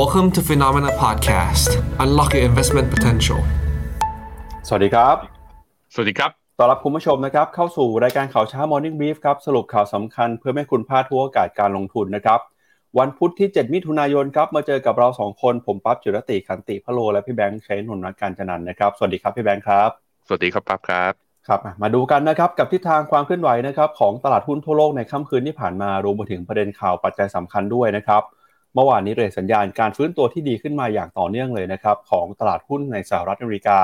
Welcome to Phenomena Podcast Unlock your investment potential สวัสดีครับ สวัสดีครับ ต้อนรับคุณผู้ชมนะครับ เข้าสู่รายการข่าวเช้า Morning Brief ครับ สรุปข่าวสำคัญเพื่อให้คุณพลาดทุกโอกาสการลงทุนนะครับ วันพุธที่ 7 มิถุนายนครับ มาเจอกับเรา 2 คน ผมปั๊บจุรติขันติพะโล และพี่แบงค์ชัยนนท์นักการจันนันท์นะครับ สวัสดีครับพี่แบงค์ครับ สวัสดีครับปั๊บครับครับอะมาดูกันนะครับกับทิศทางความเคลื่อนไหวนะครับของตลาดหุ้นทั่วโลกในค่ำคืนที่ผ่านมารวมไปถึงประเด็นข่าวปัจจัยสำคัญด้วยนะครับ เมื่อวานนี้เรทสัญญาณการฟื้นตัวที่ดีขึ้นมาอย่างต่อเนื่องเลยนะครับของตลาดหุ้นในสหรัฐอเมริกา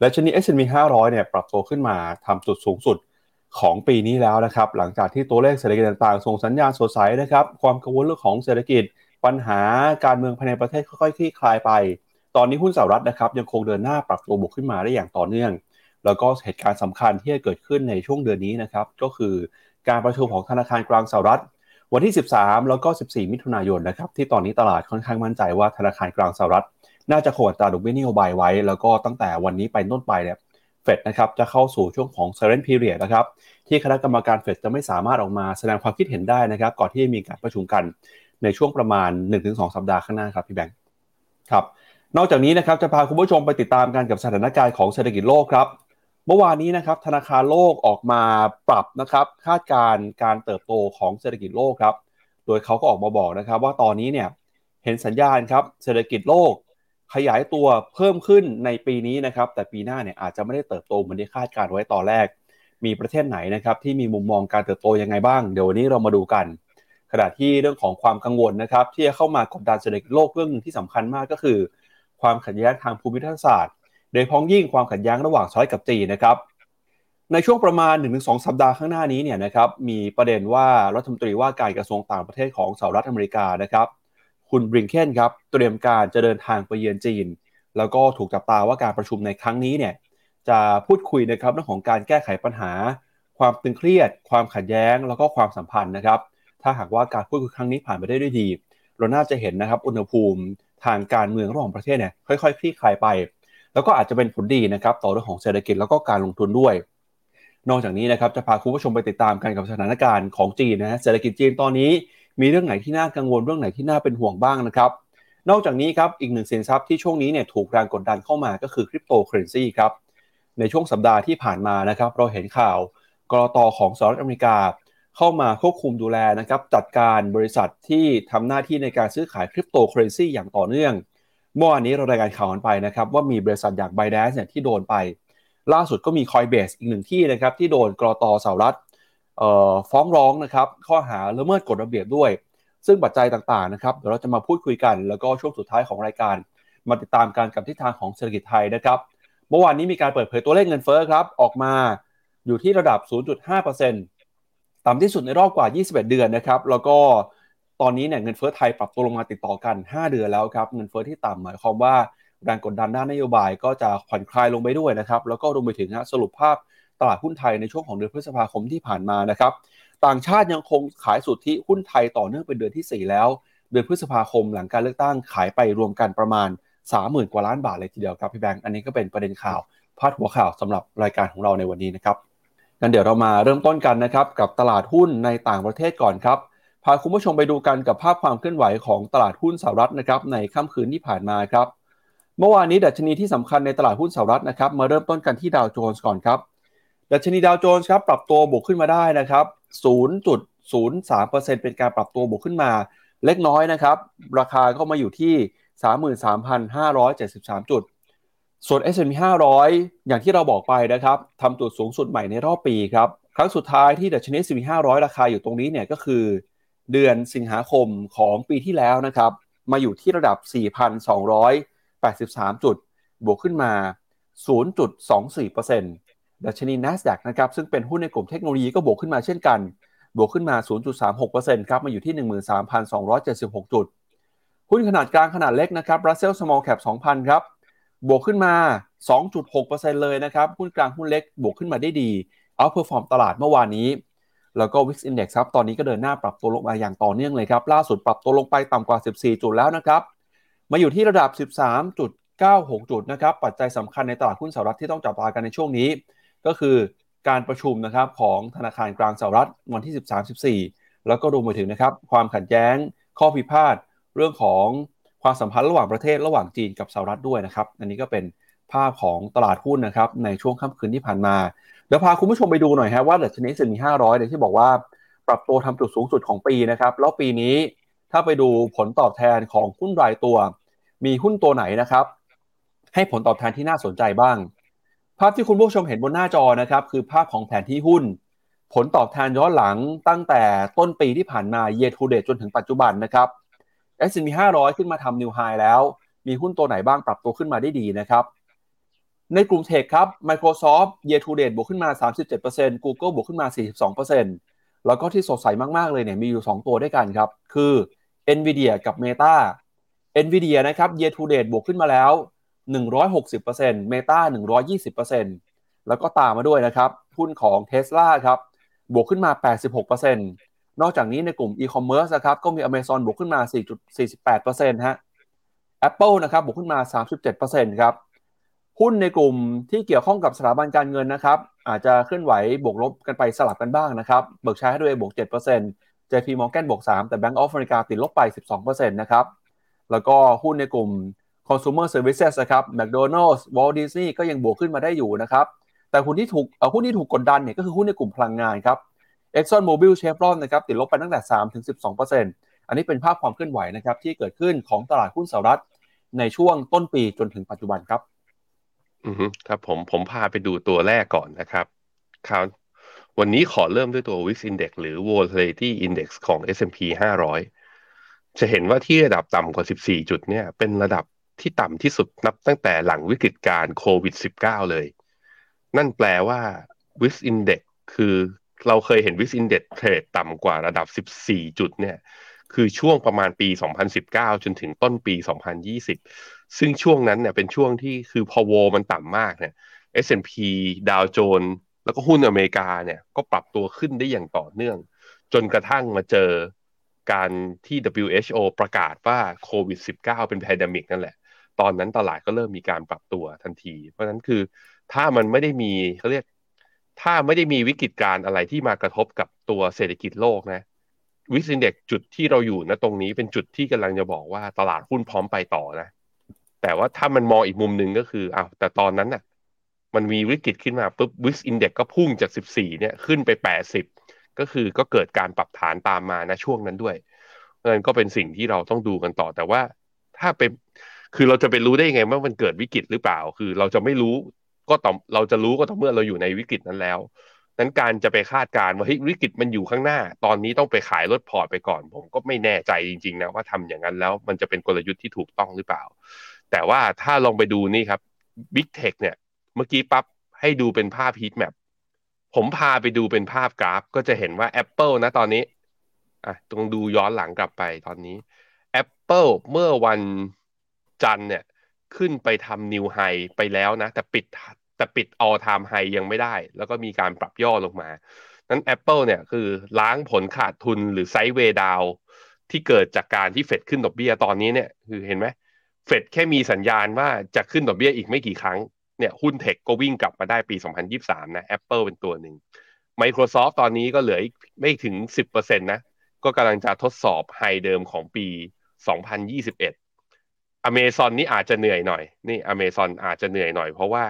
และชนิด S&P 500 เนี่ยปรับตัวขึ้นมาทำจุดสูงสุดของปีนี้แล้วนะครับ หลังจากที่ตัวเลขเศรษฐกิจต่างๆ ส่งสัญญาณสดใสนะครับ ความกังวลเรื่องของเศรษฐกิจ ปัญหาการเมืองภายในประเทศค่อยๆคลี่คลายไป ตอนนี้หุ้นสหรัฐนะครับยังคงเดินหน้าปรับตัวบวกขึ้นมาได้อย่างต่อเนื่อง แล้วก็เหตุการณ์สำคัญที่จะเกิดขึ้นในช่วงเดือนนี้นะครับ ก็คือการประชุมของธนาคารกลางสหรัฐ วันที่ 13 แล้วก็ 14 มิถุนายนนะครับที่ตอนนี้ตลาดค่อนข้างมั่นใจว่าธนาคารกลางสหรัฐ น่าจะคงอัตราดอกเบี้ยนโยบายไว้ แล้วก็ตั้งแต่วันนี้ไปต้นไปเนี่ยเฟดนะครับจะเข้าสู่ช่วงของ silent period นะครับที่คณะกรรมการเฟดจะไม่สามารถออกมาแสดงความคิดเห็นได้นะครับก่อนที่จะมีการประชุมกันในช่วงประมาณ 1-2 สัปดาห์ข้างหน้าครับพี่แบงค์ครับนอกจากนี้นะครับจะพาคุณผู้ชมไปติดตามกันกับสถานการณ์ของเศรษฐกิจโลกครับ เมื่อวานนี้นะครับธนาคารโลกออกมาปรับนะครับคาดการณ์การเติบโตของเศรษฐกิจโลกครับ โดยเขาก็ออกมาบอกนะครับ ว่าตอนนี้เนี่ยเห็นสัญญาณครับเศรษฐกิจโลก ขยายตัวเพิ่มขึ้นในปีนี้นะครับ แต่ปีหน้าเนี่ยอาจจะไม่ได้เติบโตเหมือนที่คาดการไว้ตอนแรก มีประเทศไหนนะครับที่มีมุมมองการเติบโตยังไงบ้างเดี๋ยววันนี้เรามาดูกัน ขณะที่เรื่องของความกังวลนะครับที่จะเข้ามากดดันเศรษฐกิจโลกเรื่องหนึงที่สำคัญมากก็คือ ความขัดแย้งทางภูมิทัศศาสตร์ โดยพ้องยิ่งความขัดแย้งระหว่างสหรัฐกับจีนนะครับ ในช่วงประมาณ 1-2 สัปดาห์ข้างหน้านี้เนี่ยนะครับมีประเด็นว่ารัฐมนตรีว่าการกระทรวงต่างประเทศของสหรัฐอเมริกานะครับ คุณบริงเคนครับเตรียมการจะเดินทางไปเยือนจีน แล้วก็ถูกจับตาว่าการประชุมในครั้งนี้เนี่ยจะพูดคุยนะครับเรื่องของการแก้ไขปัญหา ความตึงเครียด ความขัดแย้ง แล้วก็ความสัมพันธ์นะครับ ถ้าหากว่าการพูดคุยครั้งนี้ผ่านไปได้ด้วยดี เราน่าจะเห็นนะครับอุณหภูมิทางการเมืองระหว่างประเทศเนี่ยค่อยๆคลี่คลายไป แล้วก็อาจจะเป็นผลดีนะครับต่อเรื่องของเศรษฐกิจแล้วก็การลงทุนด้วย นอกจากนี้นะครับจะพาคุณผู้ชมไปติดตามกันกับสถานการณ์ของจีนนะเศรษฐกิจจีนตอนนี้ มีเรื่องไหนที่น่ากังวลเรื่องไหนที่น่าเป็นห่วงบ้างนะครับนอกจากนี้ครับอีกหนึ่งสินทรัพย์ที่ช่วงนี้เนี่ยถูกแรงกดดันเข้ามาก็คือคริปโตเคอเรนซีครับในช่วงสัปดาห์ที่ผ่านมานะครับเราเห็นข่าวกรตของสหรัฐอเมริกา เข้ามาควบคุมดูแลนะครับจัดการบริษัทที่ทำหน้าที่ในการซื้อขายคริปโตเคอเรนซีอย่างต่อเนื่อง เมื่อวานนี้เรารายงานข่าวกันไปนะครับว่ามีบริษัทอย่าง b บ d a n c e เนี่ยที่โดนไป ล่าสุดก็มี Coinbase อีกหนึ่งที่นะครับที่โดนกรอตอสหรัฐฟ้องร้องนะครับข้อหาละเมิดกฎระเบียบด้วย ซึ่งปัจจัยต่างๆนะครับเดี๋ยวเราจะมาพูดคุยกัน แล้วก็ช่วงสุดท้ายของรายการ มาติดตามการกับทิศทางของเศรษฐกิจไทยนะครับเมื่อวานนี้มีการเปิดเผยตัวเลขเงินเฟ้อครับออกมาอยู่ที่ระดับ 0.5%ต่ำที่สุดในรอบกว่า 21 เดือนนะครับแล้วก็ ตอนนี้เนี่ยเงินเฟ้อไทยปรับตัวลงมาติดต่อกัน 5 เดือนแล้วครับ เงินเฟ้อที่ต่ำหมายความว่าแรงกดดันด้านนโยบายก็จะผ่อนคลายลงไปด้วยนะครับ แล้วก็รวมไปถึงสรุปภาพตลาดหุ้นไทยในช่วงของเดือนพฤษภาคมที่ผ่านมานะครับ ต่างชาติยังคงขายสุทธิหุ้นไทยต่อเนื่องเป็นเดือนที่ 4 แล้ว เดือนพฤษภาคมหลังการเลือกตั้งขายไปรวมกันประมาณ 30,000 กว่าล้านบาทเลยทีเดียวครับพี่แบงค์อันนี้ก็เป็นประเด็นข่าวพาดหัวข่าวสำหรับรายการของเราในวันนี้นะครับงั้นเดี๋ยวเรามาเริ่มต้นกันนะครับกับตลาดหุ้นในต่างประเทศก่อนครับ พาคุณผู้ชมไปดูกันกับภาพความเคลื่อนไหวของตลาดหุ้นสหรัฐนะครับในค่ำคืนที่ผ่านมาครับ เมื่อวานนี้ดัชนีที่สำคัญในตลาดหุ้นสหรัฐนะครับมาเริ่มต้นกันที่ดาวโจนส์ก่อนครับ ดัชนีดาวโจนส์ครับปรับตัวบวกขึ้นมาได้นะครับ 0.03%เป็นการปรับตัวบวกขึ้นมา เล็กน้อยนะครับ ราคาก็มาอยู่ที่ 33,573 จุด ส่วน S&P 500 อย่างที่เราบอกไปนะครับทำจุดสูงสุดใหม่ในรอบปีครับ ครั้งสุดท้ายที่ดัชนี S&P 500 ราคาอยู่ตรงนี้เนี่ยก็คือ เดือนสิงหาคมของปีที่แล้วนะครับมาอยู่ที่ระดับ 4,283 จุด บวกขึ้นมา 0.24%ดัชนี NASDAQ นะครับซึ่งเป็นหุ้นในกลุ่มเทคโนโลยีก็บวกขึ้นมาเช่นกัน บวกขึ้นมา 0.36%ครับมาอยู่ที่ 13,276 จุด หุ้นขนาดกลางขนาดเล็กนะครับ Russell Small Cap 2,000 ครับ บวกขึ้นมา 2.6%เลยนะครับ หุ้นกลางหุ้นเล็กบวกขึ้นมาได้ดี outperform ตลาดเมื่อวานนี้ แล้วก็ Wix Index ครับ ตอนนี้ก็เดินหน้าปรับตัวลงมาอย่างต่อเนื่องเลยครับ ล่าสุดปรับตัวลงไปต่ำกว่า 14 จุดแล้วนะครับ มาอยู่ที่ระดับ 13.96 จุดนะครับ ปัจจัยสำคัญในตลาดหุ้นสหรัฐที่ต้องจับตากันในช่วงนี้ ก็คือการประชุมนะครับของธนาคารกลางสหรัฐวันที่ 13-14 แล้วก็รวมไปถึงนะครับความขัดแย้ง ข้อพิพาทเรื่องของความสัมพันธ์ระหว่างประเทศระหว่างจีนกับสหรัฐด้วยนะครับ อันนี้ก็เป็นภาพของตลาดหุ้นนะครับในช่วงค่ำคืนที่ผ่านมา ดี๋ยวพาคุณผู้ชมไปดูหน่อยฮะว่าดัชนีสินมี500เนี่ยที่บอกว่าปรับตัวทำจุดสูงสุดของปีนะครับแล้วปีนี้ถ้าไปดูผลตอบแทนของหุ้นรายตัว มีหุ้นตัวไหนนะครับ ให้ผลตอบแทนที่น่าสนใจบ้าง ภาพที่คุณผู้ชมเห็นบนหน้าจอนะครับคือภาพของแผนที่หุ้น ผลตอบแทนย้อนหลังตั้งแต่ต้นปีที่ผ่านมา year to date จนถึงปัจจุบันนะครับ S&P 500 ขึ้นมาทำนิวไฮแล้ว มีหุ้นตัวไหนบ้างปรับตัวขึ้นมาได้ดีนะครับ ในกลุ่มเทคครับ Microsoft year to date บวกขึ้นมา 37% Google บวกขึ้นมา 42%แล้วก็ที่สดใสมาก ๆ เลยเนี่ยมีอยู่ 2 ตัวด้วยกันครับ คือ NVIDIA กับ Meta NVIDIA นะครับ year to date บวกขึ้นมาแล้ว 160% Meta 120%แล้วก็ตามมาด้วยนะครับหุ้นของ Tesla ครับ บวกขึ้นมา 86%นอกจากนี้ในกลุ่ม e-commerce นะครับ ก็มี Amazon บวกขึ้นมา 4.48%ฮะ Apple นะครับ บวกขึ้นมา 37%ครับ หุ้นในกลุ่มที่เกี่ยวข้องกับสถาบันการเงินนะครับ อาจจะเคลื่อนไหวบวกลบกันไปสลับกันบ้างนะครับเบิร์กชัยให้ด้วยบวก 7% JP Morgan บวก 3 แต่ Bank of America ติดลบไป 12%นะครับแล้วก็หุ้นในกลุ่ม consumer services นะครับ McDonald's Walt Disney ก็ยังบวกขึ้นมาได้อยู่นะครับแต่หุ้นที่ถูกหุ้นที่ถูกกดดันเนี่ยก็คือหุ้นในกลุ่มพลังงานครับ Exxon Mobil Chevron นะครับติดลบไปตั้งแต่3ถึง12%อันนี้เป็นภาพความเคลื่อนไหวนะครับที่เกิดขึ้นของตลาดหุ้นสหรัฐในช่วงต้นปีจนถึงปัจจุบันครับ อือครับผมผมพาไปดูตัวแรกก่อนนะครับคราววันนี้ขอเริ่มด้วยตัว Wix Index หรือ Volatility Index ของ S&P 500 จะเห็นว่าที่ระดับต่ำกว่า 14 จุดเนี่ย เป็นระดับที่ต่ำที่สุดนับตั้งแต่หลังวิกฤตการโควิด -19 เลย นั่นแปลว่า Wix Index คือเราเคยเห็น Wix Index เทรดต่ำกว่าระดับ 14 จุดเนี่ย คือช่วงประมาณปี 2019 จนถึงต้นปี 2020 ซึ่งช่วงนั้นเนี่ยเป็นช่วงที่คือพอโวมันต่ำมากเนี่ย S&P ดาวโจนแล้วก็หุ้นอเมริกาเนี่ยก็ปรับตัวขึ้นได้อย่างต่อเนื่อง จนกระทั่งมาเจอการที่ WHO ประกาศว่าโควิด -19 เป็นแพดมิกนั่นแหละ ตอนนั้นตลาดก็เริ่มมีการปรับตัวทันที เพราะฉะนั้นคือถ้ามันไม่ได้มีเขาเรียก ถ้าไม่ได้มีวิกฤตการอะไรที่มากระทบกับตัวเศรษฐกิจโลกนะ วิกซินเด็กจุดที่เราอยู่นะตรงนี้เป็นจุดที่กำลังจะบอกว่าตลาดหุ้นพร้อมไปต่อนะ แต่ว่าถ้ามันมองอีกมุมหนึ่งก็คืออ้าวแต่ตอนนั้นน่ะ มันมีวิกฤตขึ้นมาปุ๊บวิกซินเด็กก็พุ่งจาก 14 เนี่ยขึ้นไป 80 ก็คือก็เกิดการปรับฐานตามมานะช่วงนั้นด้วยนั้นก็เป็นสิ่งที่เราต้องดูกันต่อ แต่ว่าถ้าเป็นคือเราจะไปรู้ได้ยังไงว่ามันเกิดวิกฤตหรือเปล่า คือเราจะไม่รู้ก็ต่อเราจะรู้ก็ต่อเมื่อเราอยู่ในวิกฤตนั้นแล้ว นั้นการจะไปคาดการณ์ว่าเฮ้ยวิกฤตมันอยู่ข้างหน้า ตอนนี้ต้องไปขายรถพอร์ตไปก่อน ผมก็ไม่แน่ใจจริงๆนะว่าทำอย่างนั้นแล้วมันจะเป็นกลยุทธ์ที่ถูกต้องหรือเปล่า แต่ว่าถ้าลองไปดูนี่ครับ Big Tech เนี่ย เมื่อกี้ปั๊บให้ดูเป็นภาพ heat map ผมพาไปดูเป็นภาพกราฟ ก็จะเห็นว่า Apple นะตอนนี้อะต้องดูย้อนหลังกลับไปตอนนี้ Apple เมื่อวันจันเนี่ยขึ้นไปทำนิวไฮไปแล้วนะ แต่ปิด แต่ปิด all time high ยังไม่ได้ แล้วก็มีการปรับย่อลงมา นั้น Apple เนี่ยคือล้างผลขาดทุนหรือไซด์เวดาวที่เกิดจากการที่เฟดขึ้นดอกเบี้ยตอนนี้เนี่ยคือเห็นไหมเฟดแค่มีสัญญาณว่าจะขึ้นดอกเบี้ยอีกไม่กี่ครั้งเนี่ยหุ้นเทคก็วิ่งกลับมาได้ปี 2023 นะ Apple เป็นตัวหนึ่ง Microsoft ตอนนี้ก็เหลืออีกไม่ถึง 10%นะ ก็กำลังจะทดสอบไฮเดิมของปี 2021 Amazon นี่อาจจะเหนื่อยหน่อย นี่ Amazon อาจจะเหนื่อยหน่อย เพราะว่า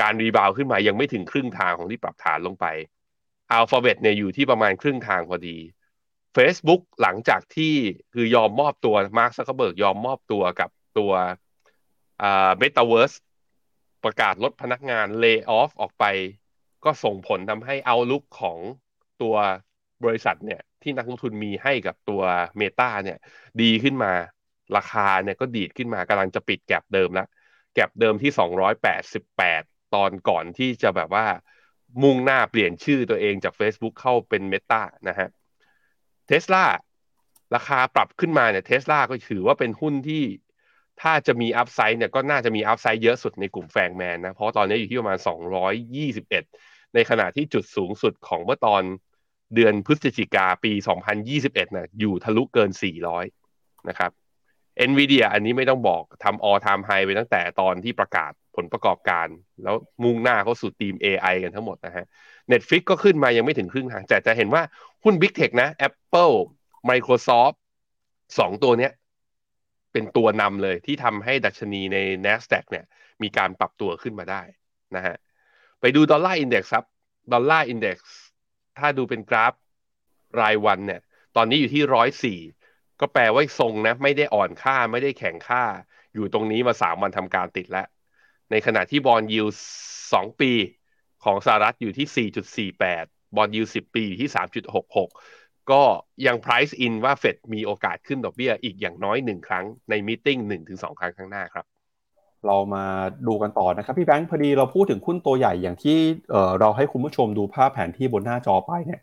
การรีบาวขึ้นมายังไม่ถึงครึ่งทางของที่ปรับฐานลงไป Alphabet เนี่ยอยู่ที่ประมาณครึ่งทางพอดี Facebook หลังจากที่คือยอมมอบตัว Mark Zuckerberg ยอมมอบตัวกับตัวอ่า Metaverse ประกาศลดพนักงาน lay off ออกไป ก็ส่งผลทำให้เอาลุกของตัวบริษัทเนี่ยที่นักลงทุนมีให้กับตัว Meta เนี่ยดีขึ้นมาราคาเนี่ยก็ดีดขึ้นมากำลังจะปิดแก็บเดิมแล้วแก็บเดิมที่ 288 ตอนก่อนที่จะแบบว่า มุ่งหน้าเปลี่ยนชื่อตัวเองจาก Facebook เข้าเป็น Meta นะฮะเทสลาราคาปรับขึ้นมาเนี่ยเทสลาก็ถือว่าเป็นหุ้นที่ถ้าจะมีอัพไซด์เนี่ยก็น่าจะมีอัพไซด์เยอะสุดในกลุ่มแฟงแมนนะ เพราะตอนนี้อยู่ที่ประมาณ 221 ในขณะที่จุดสูงสุดของเมื่อตอนเดือนพฤศจิกาปี 2021นะอยู่ทะลุเกิน 400 นะครับ NVIDIA อันนี้ไม่ต้องบอกทำ all time high ไปตั้งแต่ตอนที่ประกาศ ผลประกอบการ แล้วมุ่งหน้าเข้าสู่ธีม AI กันทั้งหมดนะฮะ Netflix ก็ขึ้นมายังไม่ถึงครึ่งทาง แต่จะเห็นว่าหุ้น Big Tech นะ Apple Microsoft สองตัวเนี้ยเป็นตัวนำเลยที่ทำให้ดัชนีใน NASDAQ เนี่ยมีการปรับตัวขึ้นมาได้นะฮะ ไปดู Dollar Index ครับ Dollar Index ถ้าดูเป็นกราฟรายวันเนี่ย ตอนนี้อยู่ที่ร้อยสี่ก็แปลว่าทรงนะ ไม่ได้อ่อนค่าไม่ได้แข็งค่า อยู่ตรงนี้มาสามวันทำการติดแล้ว ในขณะที่บอลยิวสองปีของสหรัฐอยู่ที่ 4.48 บอลยิว10 ปีอยู่ที่ 3.66 ก็ยัง price in ว่าเฟดมีโอกาสขึ้นดอกเบี้ยอีกอย่างน้อยหนึ่งครั้งในมีติ้งหนึ่งถึงสองครั้งข้างหน้าครับ เรามาดูกันต่อนะครับ พี่แบงค์พอดีเราพูดถึงหุ้นตัวใหญ่อย่างที่เราให้คุณผู้ชมดูภาพแผนที่บนหน้าจอไปเนี่ย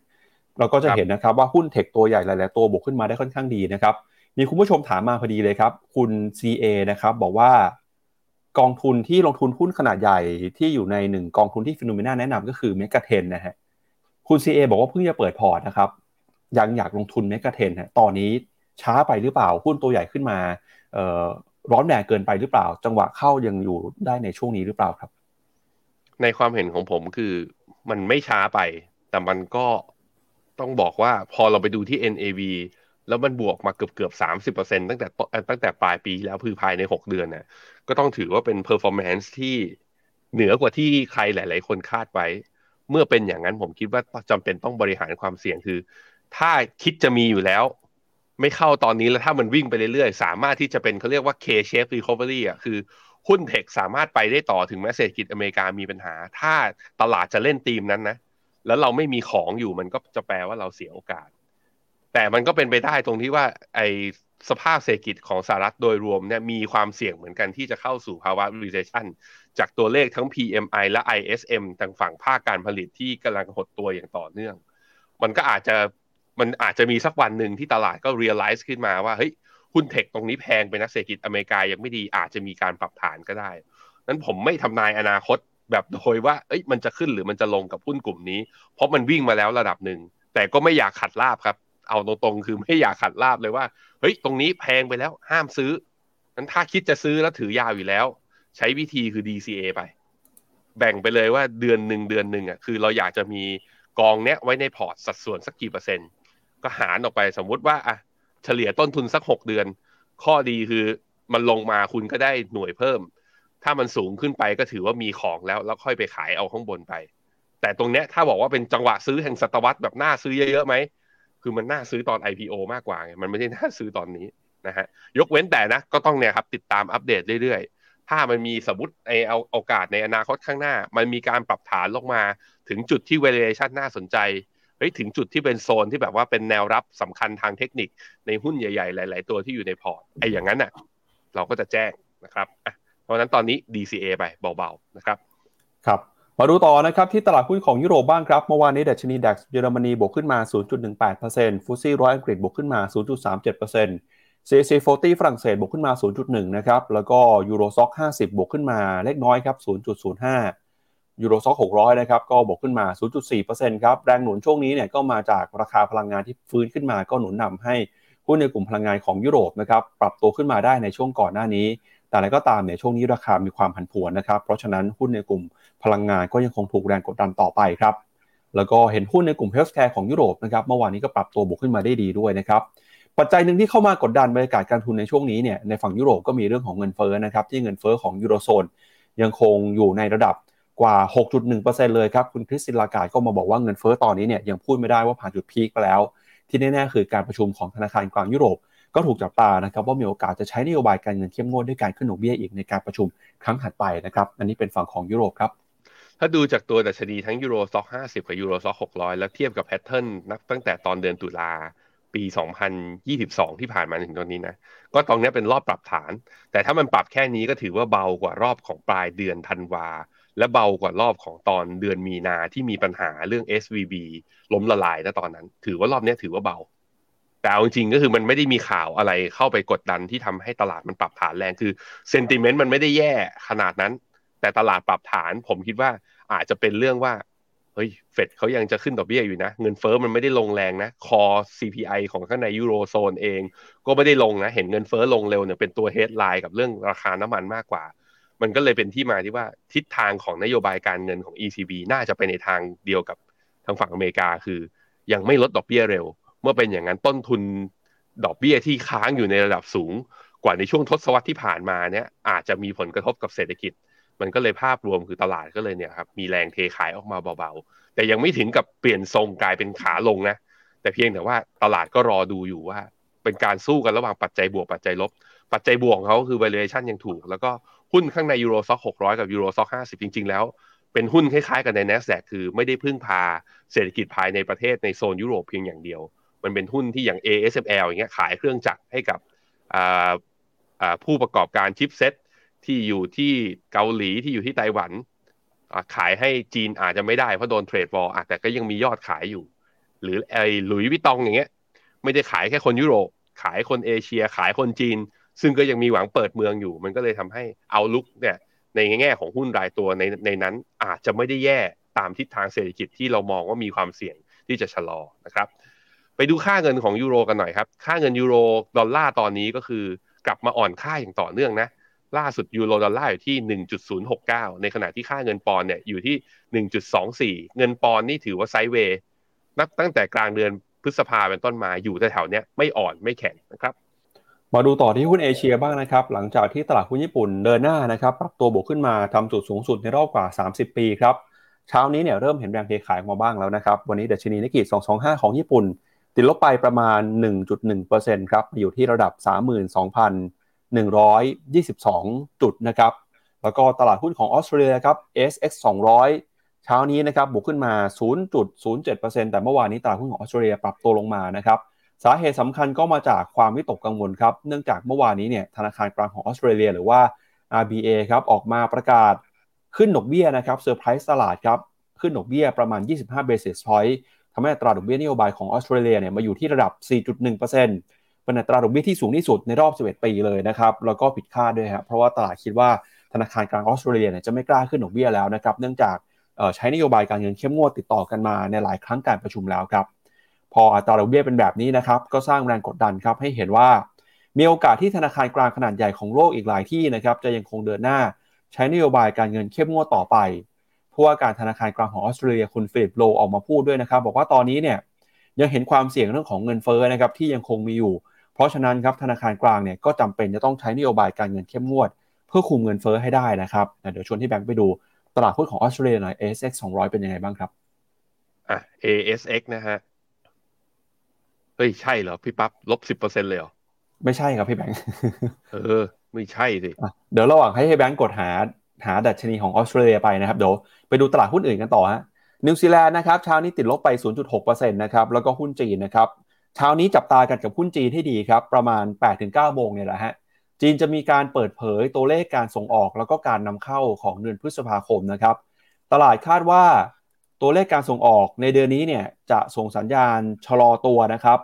เราก็จะเห็นนะครับว่าหุ้นเทคตัวใหญ่หลาย ๆ ตัวบวกขึ้นมาได้ค่อนข้างดีนะครับมีคุณผู้ชมถามมาพอดีเลยครับ คุณ CA นะครับบอกว่า กองทุนที่ลงทุนหุ้นขนาดใหญ่ที่อยู่ในหนึ่งกองทุนที่ Finnomena แนะนำก็คือ MEGA Ten นะฮะคุณ CA บอกว่าเพิ่งจะเปิดพอร์ตนะครับ ยังอยากลงทุน MEGA Ten ฮะตอนนี้ช้าไปหรือเปล่าหุ้นตัวใหญ่ขึ้นมาร้อนแรงเกินไปหรือเปล่า จังหวะเข้ายังอยู่ได้ในช่วงนี้หรือเปล่าครับ ในความเห็นของผมคือมันไม่ช้าไป แต่มันก็ต้องบอกว่าพอเราไปดูที่ NAV แล้วมันบวกมาเกือบเกือบสามสิบเปอร์เซ็นตั้งแต่ตั้งแต่ปลายปีแล้วคือภายในหกเดือนเนี่ย ก็ต้องถือว่าเป็น performance ที่เหนือกว่าที่ใครหลาย ๆ คนคาดไว้ เมื่อเป็นอย่างนั้นผมคิดว่าจำเป็นต้องบริหารความเสี่ยงคือ ถ้าคิดจะมีอยู่แล้ว ไม่เข้าตอนนี้แล้วถ้ามันวิ่งไปเรื่อย ๆ สามารถที่จะเป็นเขาเรียกว่า K-shape recovery อะคือหุ้น tech สามารถไปได้ต่อถึงแม้เศรษฐกิจอเมริกามีปัญหา ถ้าตลาดจะเล่นธีมนั้นนะ แล้วเราไม่มีของอยู่มันก็จะแปลว่าเราเสียโอกาส แต่มันก็เป็นไปได้ตรงที่ว่าไอ สภาพเศรษฐกิจของสหรัฐโดยรวมเนี่ยมีความเสี่ยงเหมือนกันที่จะเข้าสู่ภาวะ recession จากตัวเลขทั้ง PMI และ ISM ทางฝั่งภาคการผลิตที่กำลังหดตัวอย่างต่อเนื่อง มันก็อาจจะมันอาจจะมีสักวันหนึ่งที่ตลาดก็ realize ขึ้นมาว่าเฮ้ยหุ้นเทคตรงนี้แพงไปนะเศรษฐกิจอเมริกายังไม่ดีอาจจะมีการปรับฐานก็ได้นั้นผมไม่ทำนายอนาคตแบบโดยว่าเอ้ยมันจะขึ้นหรือมันจะลงกับหุ้นกลุ่มนี้ เพราะมันวิ่งมาแล้วระดับหนึ่งแต่ก็ไม่อยากขัดลาบครับ เอาตรงๆคือไม่อยากขัดลาบเลยว่าเฮ้ยตรงนี้แพงไปแล้วห้ามซื้อนั้นถ้าคิดจะซื้อแล้วถือยาวอยู่แล้ว ใช้วิธีคือ DCA ไป แบ่งไปเลยว่าเดือนหนึ่งเดือนหนึ่งอะคือเราอยากจะมีกองเนี้ยไว้ในพอร์ตสัดส่วนสักกี่เปอร์เซ็นต์ ก็หารออกไปสมมุติว่าอะเฉลี่ยต้นทุนสักหกเดือน ข้อดีคือมันลงมาคุณก็ได้หน่วยเพิ่ม ถ้ามันสูงขึ้นไปก็ถือว่ามีของแล้ว แล้วค่อยไปขายเอาข้างบนไป แต่ตรงเนี้ยถ้าบอกว่าเป็นจังหวะซื้อแห่งศตวรรษแบบหน่าซื้อเยอะๆไหม คือมันน่าซื้อตอน IPO มากกว่าไงมันไม่ได้น่าซื้อตอนนี้นะฮะยกเว้นแต่นะก็ต้องเนี่ยครับติดตามอัปเดตเรื่อยๆ ถ้ามันมีสมมติไอเอาโอกาสในอนาคตข้างหน้า มันมีการปรับฐานลงมาถึงจุดที่ valuation น่าสนใจเฮ้ยถึงจุดที่เป็นโซนที่แบบว่าเป็นแนวรับสำคัญทางเทคนิคในหุ้นใหญ่ๆ หลาย ๆ ตัวที่อยู่ในพอร์ตไออย่างนั้นอะ เราก็จะแจ้งนะครับเพราะนั้นตอนนี้ DCA ไปเบาๆนะครับ ครับ มาดูต่อนะครับที่ตลาดหุ้นของยุโรปบ้างครับ เมื่อวานนี้ดัชนี DAX เยอรมนีบวกขึ้นมา 0.18% FTSE ร้อยอังกฤษบวกขึ้นมา 0.37% CAC 40 ฝรั่งเศสบวกขึ้นมา 0.1 นะครับ แล้วก็ Euro Stoxx 50 บวกขึ้นมาเล็กน้อยครับ 0.05 Euro Stoxx 600 นะครับ ก็บวกขึ้นมา 0.4%ครับ แรงหนุนช่วงนี้เนี่ยก็มาจากราคาพลังงานที่ฟื้นขึ้นมา ก็หนุนนำให้หุ้นในกลุ่มพลังงานของยุโรปนะครับปรับตัวขึ้นมาได้ในช่วงก่อนหน้านี้ แต่อะไรก็ตามเนี่ยช่วงนี้ราคามีความผันผวนนะครับ เพราะฉะนั้นหุ้นในกลุ่มพลังงานก็ยังคงถูกแรงกดดันต่อไปครับ แล้วก็เห็นหุ้นในกลุ่มเฮลส์แคร์ของยุโรปนะครับเมื่อวานนี้ก็ปรับตัวบวกขึ้นมาได้ดีด้วยนะครับปัจจัยหนึ่งที่เข้ามากดดันบรรยากาศการทุนในช่วงนี้เนี่ยในฝั่งยุโรปก็มีเรื่องของเงินเฟ้อนะครับที่เงินเฟ้อของยูโรโซนยังคงอยู่ในระดับกว่า 6.1%เลยครับคุณคริสตินลาการ์ดก็มาบอกว่าเงินเฟ้อตอนนี้เนี่ยยังพูดไม่ได้ว่าผ่านจุด peak ไปแล้ว ที่แน่ๆคือการประชุมของธนาคารกลางยุโรป ก็ถูกจับตานะครับว่ามีโอกาสจะใช้นโยบายการเงินเข้มงวดด้วยการขึ้นดอกเบี้ยอีกในการประชุมครั้งถัดไปนะครับอันนี้เป็นฝั่งของยุโรปครับถ้าดูจากตัวดัชนีทั้ง Euro Stoxx 50กับ Euro Stoxx 600แล้วเทียบกับ pattern นับตั้งแต่ตอนเดือนตุลาปี 2022 ที่ผ่านมาถึงตอนนี้นะ ก็ตรงนี้เป็นรอบปรับฐาน แต่ถ้ามันปรับแค่นี้ก็ถือว่าเบากว่ารอบของปลายเดือนธันวา และเบากว่ารอบของตอนเดือนมีนาที่มีปัญหาเรื่อง SVB ล้มละลายนะตอนนั้น ถือว่ารอบนี้ถือว่าเบา แต่เอาจริงก็คือมันไม่ได้มีข่าวอะไรเข้าไปกดดันที่ทำให้ตลาดมันปรับฐานแรงคือเซนติเมนต์มันไม่ได้แย่ขนาดนั้น แต่ตลาดปรับฐาน ผมคิดว่าอาจจะเป็นเรื่องว่าเฮ้ยเฟดเขายังจะขึ้นดอกเบี้ยอยู่นะ เงินเฟอ้อมันไม่ได้ลงแรงนะ คอ CPI ของข้างในยูโรโซนเอง ก็ไม่ได้ลงนะ เห็นเงินเฟอ้อลงเร็วเนี่ยเป็นตัวเฮดไลน์กับเรื่องราคาน้ำมันมากกว่า มันก็เลยเป็นที่มาที่ว่าทิศทางของนโยบายการเงินของ ECB น่าจะไปในทางเดียวกับทางฝั่งอเมริกาคือ ยังไม่ลดดอกเบี้ยเร็ว มื่อเป็นอย่างนั้นต้นทุนดอกเบี้ยที่ค้างอยู่ในระดับสูงกว่าในช่วงทศวรรษที่ผ่านมาเนี่ยอาจจะมีผลกระทบกับเศรษฐกิจ มันก็เลยภาพรวมคือตลาดก็เลยเนี่ยครับมีแรงเทขายออกมาเบาๆ แต่ยังไม่ถึงกับเปลี่ยนทรงกลายเป็นขาลงนะ แต่เพียงแต่ว่าตลาดก็รอดูอยู่ว่า เป็นการสู้กันระหว่างปัจจัยบวกปัจจัยลบ ปัจจัยบวกของเขาคือ valuation ยังถูก แล้วก็หุ้นข้างใน Euro Stoxx หกร้อยกับ Euro Stoxx ห้าสิบจริง ๆ แล้ว เป็นหุ้นคล้ายๆ กันใน NASDAQ คือไม่ได้พึ่งพาเศรษฐกิจภายในประเทศในโซนยุโรปเพียงอย่างเดียว มันเป็นหุ้นที่อย่าง ASML อย่างเงี้ยขายเครื่องจักรให้กับผู้ประกอบการ chipset ที่อยู่ที่เกาหลีที่อยู่ที่ไต้หวันขายให้จีนอาจจะไม่ได้เพราะโดนเทรดวอลแต่ก็ยังมียอดขายอยู่ หรือไอ้หลุยวิตองอย่างเงี้ย ไม่ได้ขายแค่คนยุโรป ขายคนเอเชีย ขายคนจีน ซึ่งก็ยังมีหวังเปิดเมืองอยู่ มันก็เลยทำให้เอาลุกเนี่ยในแง่ของหุ้นรายตัวในในนั้นอาจจะไม่ได้แย่ตามทิศทางเศรษฐกิจที่เรามองว่ามีความเสี่ยงที่จะชะลอนะครับ ไปดูค่าเงินของยูโรกันหน่อยครับ ค่าเงินยูโรดอลลาร์ตอนนี้ก็คือกลับมาอ่อนค่าอย่างต่อเนื่องนะ ล่าสุดยูโรดอลลาร์อยู่ที่ 1.069 ในขณะที่ค่าเงินปอนเนี่ยอยู่ที่ 1.24 เงินปอนนี่ถือว่าไซด์เวย์นับตั้งแต่กลางเดือนพฤษภาเป็นต้นมาอยู่แถวๆนี้ไม่อ่อนไม่แข็งนะครับ มาดูต่อที่หุ้นเอเชียบ้างนะครับ หลังจากที่ตลาดหุ้นญี่ปุ่นเดินหน้านะครับปรับตัวบวกขึ้นมาทำจุดสูงสุดในรอบกว่า 30 ปีครับเช้านี้เนี่ยเริ่มเห็นแรงเทขายมาบ้างแล้วนะครับ วันนี้เดชนีนิกเกิ225 ของญี่ปุ่น ติดลบไปประมาณ 1.1%ครับอยู่ที่ระดับ 32,122 จุดนะครับ แล้วก็ตลาดหุ้นของออสเตรเลียครับ SX 200 เช้านี้นะครับบวกขึ้นมา 0.07%แต่เมื่อวานนี้ตลาดหุ้นของออสเตรเลียปรับตัวลงมานะครับ สาเหตุสำคัญก็มาจากความวิตกกังวลครับ เนื่องจากเมื่อวานนี้เนี่ยธนาคารกลางของออสเตรเลีย หรือว่า RBA ครับออกมาประกาศขึ้นดอกเบี้ยนะครับเซอร์ไพรส์ตลาดครับขึ้นดอกเบี้ยประมาณ 25 basis point ทำให้อัตราดอกเบี้ยนโยบายของออสเตรเลียเนี่ยมาอยู่ที่ระดับ 4.1%เป็นอัตราดอกเบี้ยที่สูงที่สุดในรอบ 11 ปีเลยนะครับ แล้วก็ผิดคาดด้วยครับเพราะว่าตลาดคิดว่าธนาคารกลางออสเตรเลียเนี่ยจะไม่กล้าขึ้นดอกเบี้ยแล้วนะครับ เนื่องจากใช้นโยบายการเงินเข้มงวดติดต่อกันมาในหลายครั้งการประชุมแล้วครับ พออัตราดอกเบี้ยเป็นแบบนี้นะครับ ก็สร้างแรงกดดันครับให้เห็นว่า มีโอกาสที่ธนาคารกลางขนาดใหญ่ของโลกอีกหลายที่นะครับจะยังคงเดินหน้า ใช้นโยบายการเงินเข้มงวดต่อไป ผู้ว่าการธนาคารกลางของออสเตรเลียคุณฟิลิปโลออกมาพูดด้วยนะครับ บอกว่าตอนนี้เนี่ยยังเห็นความเสี่ยงเรื่องของเงินเฟ้อนะครับที่ยังคงมีอยู่ เพราะฉะนั้นครับธนาคารกลางเนี่ยก็จำเป็นจะต้องใช้นโยบายการเงินเข้มงวด เพื่อคุมเงินเฟ้อให้ได้นะครับเดี๋ยวชวนที่แบงค์ไปดูตลาดหุ้นของออสเตรเลียหน่อย ASX 200 เป็นยังไงบ้างครับอะ ASX นะฮะเฮ้ย ใช่เหรอ พี่ปั๊บลบสิบเปอร์เซ็นเลยเหรอ ไม่ใช่ครับพี่แบงค์เออ ไม่ใช่สิ เดี๋ยวระหว่างให้ให้แบงค์กดหา หาดัชนีของออสเตรเลียไปนะครับเดี๋ยวไปดูตลาดหุ้นอื่นกันต่อฮะนิวซีแลนด์นะครับเช้านี้ติดลบไป 0.6%นะครับแล้วก็หุ้นจีนนะครับเช้านี้จับตากันกับหุ้นจีนให้ดีครับประมาณ 8-9 โมงเนี่ยแหละฮะจีนจะมีการเปิดเผยตัวเลขการส่งออก แล้วก็การนำเข้าของเดือนพฤษภาคมนะครับตลาดคาดว่าตัวเลขการส่งออกในเดือนนี้เนี่ยจะส่งสัญญาณชะลอตัวนะครับ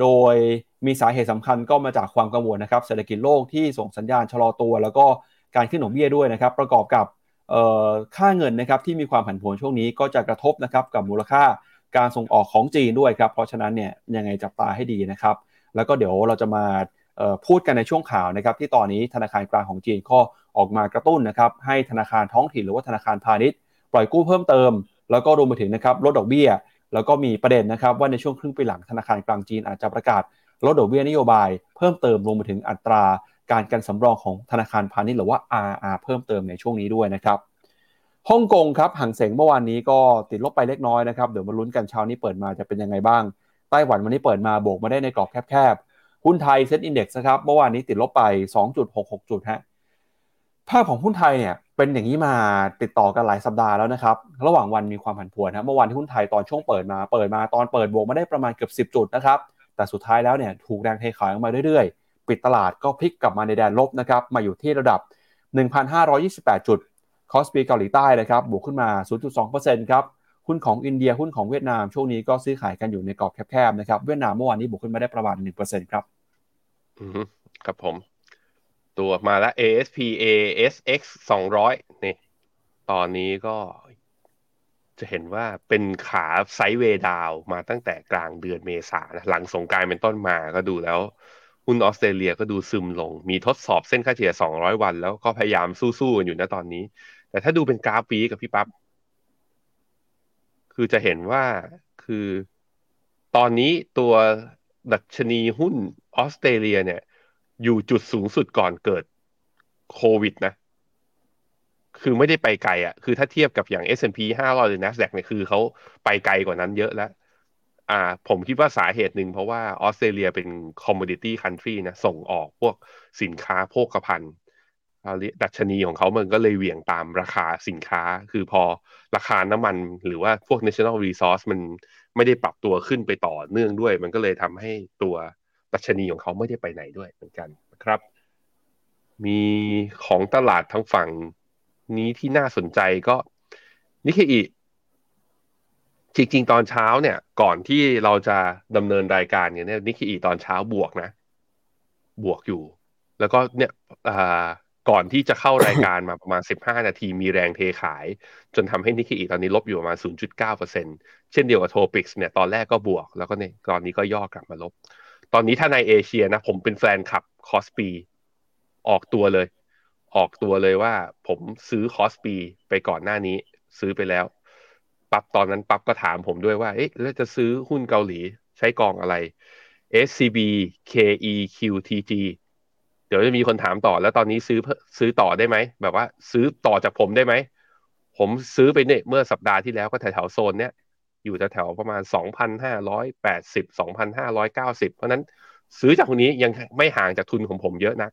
โดยมีสาเหตุสำคัญก็มาจากความกังวลนะครับเศรษฐกิจโลกที่ส่งสัญญาณชะลอตัว แล้วก็ การขึ้นดอกเบี้ยด้วยนะครับประกอบกับค่าเงินนะครับที่มีความผันผวนช่วงนี้ก็จะกระทบนะครับกับมูลค่าการส่งออกของจีนด้วยครับเพราะฉะนั้นเนี่ยยังไงจับตาให้ดีนะครับแล้วก็เดี๋ยวเราจะมาพูดกันในช่วงข่าวนะครับที่ตอนนี้ธนาคารกลางของจีนก็ออกมากระตุ้นนะครับให้ธนาคารท้องถิ่นหรือว่าธนาคารพาณิชย์ ปล่อยกู้เพิ่มเติม แล้วก็รวมไปถึงนะครับลดดอกเบี้ย แล้วก็มีประเด็นนะครับว่าในช่วงครึ่งปีหลังธนาคารกลางจีนอาจจะประกาศลดดอกเบี้ยนโยบายเพิ่มเติมรวมไปถึงอัตรา การกันสำรองของธนาคารพาณิชย์หรือว่า RR เพิ่มเติมในช่วงนี้ด้วยนะครับฮ่องกงครับห่างเสงเมื่อวานนี้ก็ติดลบไปเล็กน้อยนะครับเดี๋ยวมาลุ้นกันเช้านี้เปิดมาจะเป็นยังไงบ้างไต้หวันวันนี้เปิดมาโบกมาได้ในกรอบแคบๆหุ้นไทยเซ็ตอินดี x นะครับเมื่อวานนี้ติดลบไป 2.66 จุดฮะภาพของหุ้นไทยเนี่ยเป็นอย่างนี้มาติดต่อกันหลายสัปดาห์แล้วนะครับ ระหว่างวันมีความผันผวนนะเมื่อวานที่หุ้นไทยตอนช่วงเปิดมาเปิดมาตอนเปิดบวกมาได้ประมาณเกือบ 10 จุดนะครับแต่สุดท้ายแล้วเนี่ยถูกแรงเทขายออกมาเรื่อยๆ ปิดตลาดก็พลิกกลับมาในแดนลบนะครับมาอยู่ที่ระดับ 1,528 จุดคอสปีเกาหลีใต้นะครับบวกขึ้นมา 0.2%ครับหุ้นของอินเดียหุ้นของเวียดนามช่วงนี้ก็ซื้อขายกันอยู่ในกรอบแคบๆนะครับเวียดนามเมื่อวานนี้บวกขึ้นมาได้ประมาณ 1%ครับอืมครับผม ตัวมาแล้ว ASP ASX 200 นี่ ตอนนี้ก็จะเห็นว่าเป็นขาไซด์เวดาวมาตั้งแต่กลางเดือนเมษาหลังสงการเป็นต้นมาก็ดูแล้ว หุ้นออสเตรเลียก็ดูซึมลง มีทดสอบเส้นค่าเฉลี่ย 200 วัน แล้วก็พยายามสู้ๆกันอยู่นะตอนนี้ แต่ถ้าดูเป็นกราฟปีกับพี่ปับ๊บคือจะเห็นว่าคือตอนนี้ตัวดัชนีหุ้นออสเตรเลียเนี่ย อยู่จุดสูงสุดก่อนเกิดโควิดนะ คือไม่ได้ไปไกลอะ่ะ คือถ้าเทียบกับอย่าง S&P 500 หรือ NASDAQ เนี่ยคือเขาไปไกลกว่านั้นเยอะแล้ว อ่า ผมคิดว่าสาเหตุหนึ่งเพราะว่าออสเตรเลียเป็น commodity country นะ ส่งออกพวกสินค้าโภคภัณฑ์ดัชนีของเขามันก็เลยเหวี่ยงตามราคาสินค้า คือพอราคาน้ำมันหรือว่าพวก national resource มันไม่ได้ปรับตัวขึ้นไปต่อเนื่องด้วย มันก็เลยทำให้ตัวดัชนีของเขาไม่ได้ไปไหนด้วยเหมือนกันนะครับ มีของตลาดทั้งฝั่งนี้ที่น่าสนใจก็นิเคอี จริงๆ ตอนเช้าเนี่ย ก่อนที่เราจะดำเนินรายการเนี่ยนิเคอีตอนเช้าบวกนะ บวกอยู่ แล้วก็เนี่ยก่อนที่จะเข้ารายการมาประมาณ 15 นาทีมีแรงเทขาย จนทำให้นิกเคอิตอนนี้ลบอยู่ประมาณ 0.9%เช่นเดียวกับ TOPIX เนี่ยตอนแรกก็บวก แล้วก็เนี่ยตอนนี้ก็ย่อกลับมาลบ ตอนนี้ถ้าในเอเชียนะ ผมเป็นแฟนคลับ KOSPI ออกตัวเลย ออกตัวเลยว่า ผมซื้อ KOSPI ไปก่อนหน้านี้ ซื้อไปแล้ว ปั๊บตอนนั้นปั๊บก็ถามผมด้วยว่า เอ๊ะแล้วจะซื้อหุ้นเกาหลีใช้กองอะไร SCBKEQTG เดี๋ยวจะมีคนถามต่อ แล้วตอนนี้ซื้อซื้อต่อได้ไหมแบบว่า ซื้อต่อจากผมได้ไหม ผมซื้อไปเนี่ยเมื่อสัปดาห์ที่แล้วก็แถวโซนเนี้ยอยู่แถวๆประมาณ 2,580 2,590 เพราะนั้นซื้อจากตอนนี้ยังไม่ห่างจากทุนของผมเยอะนะ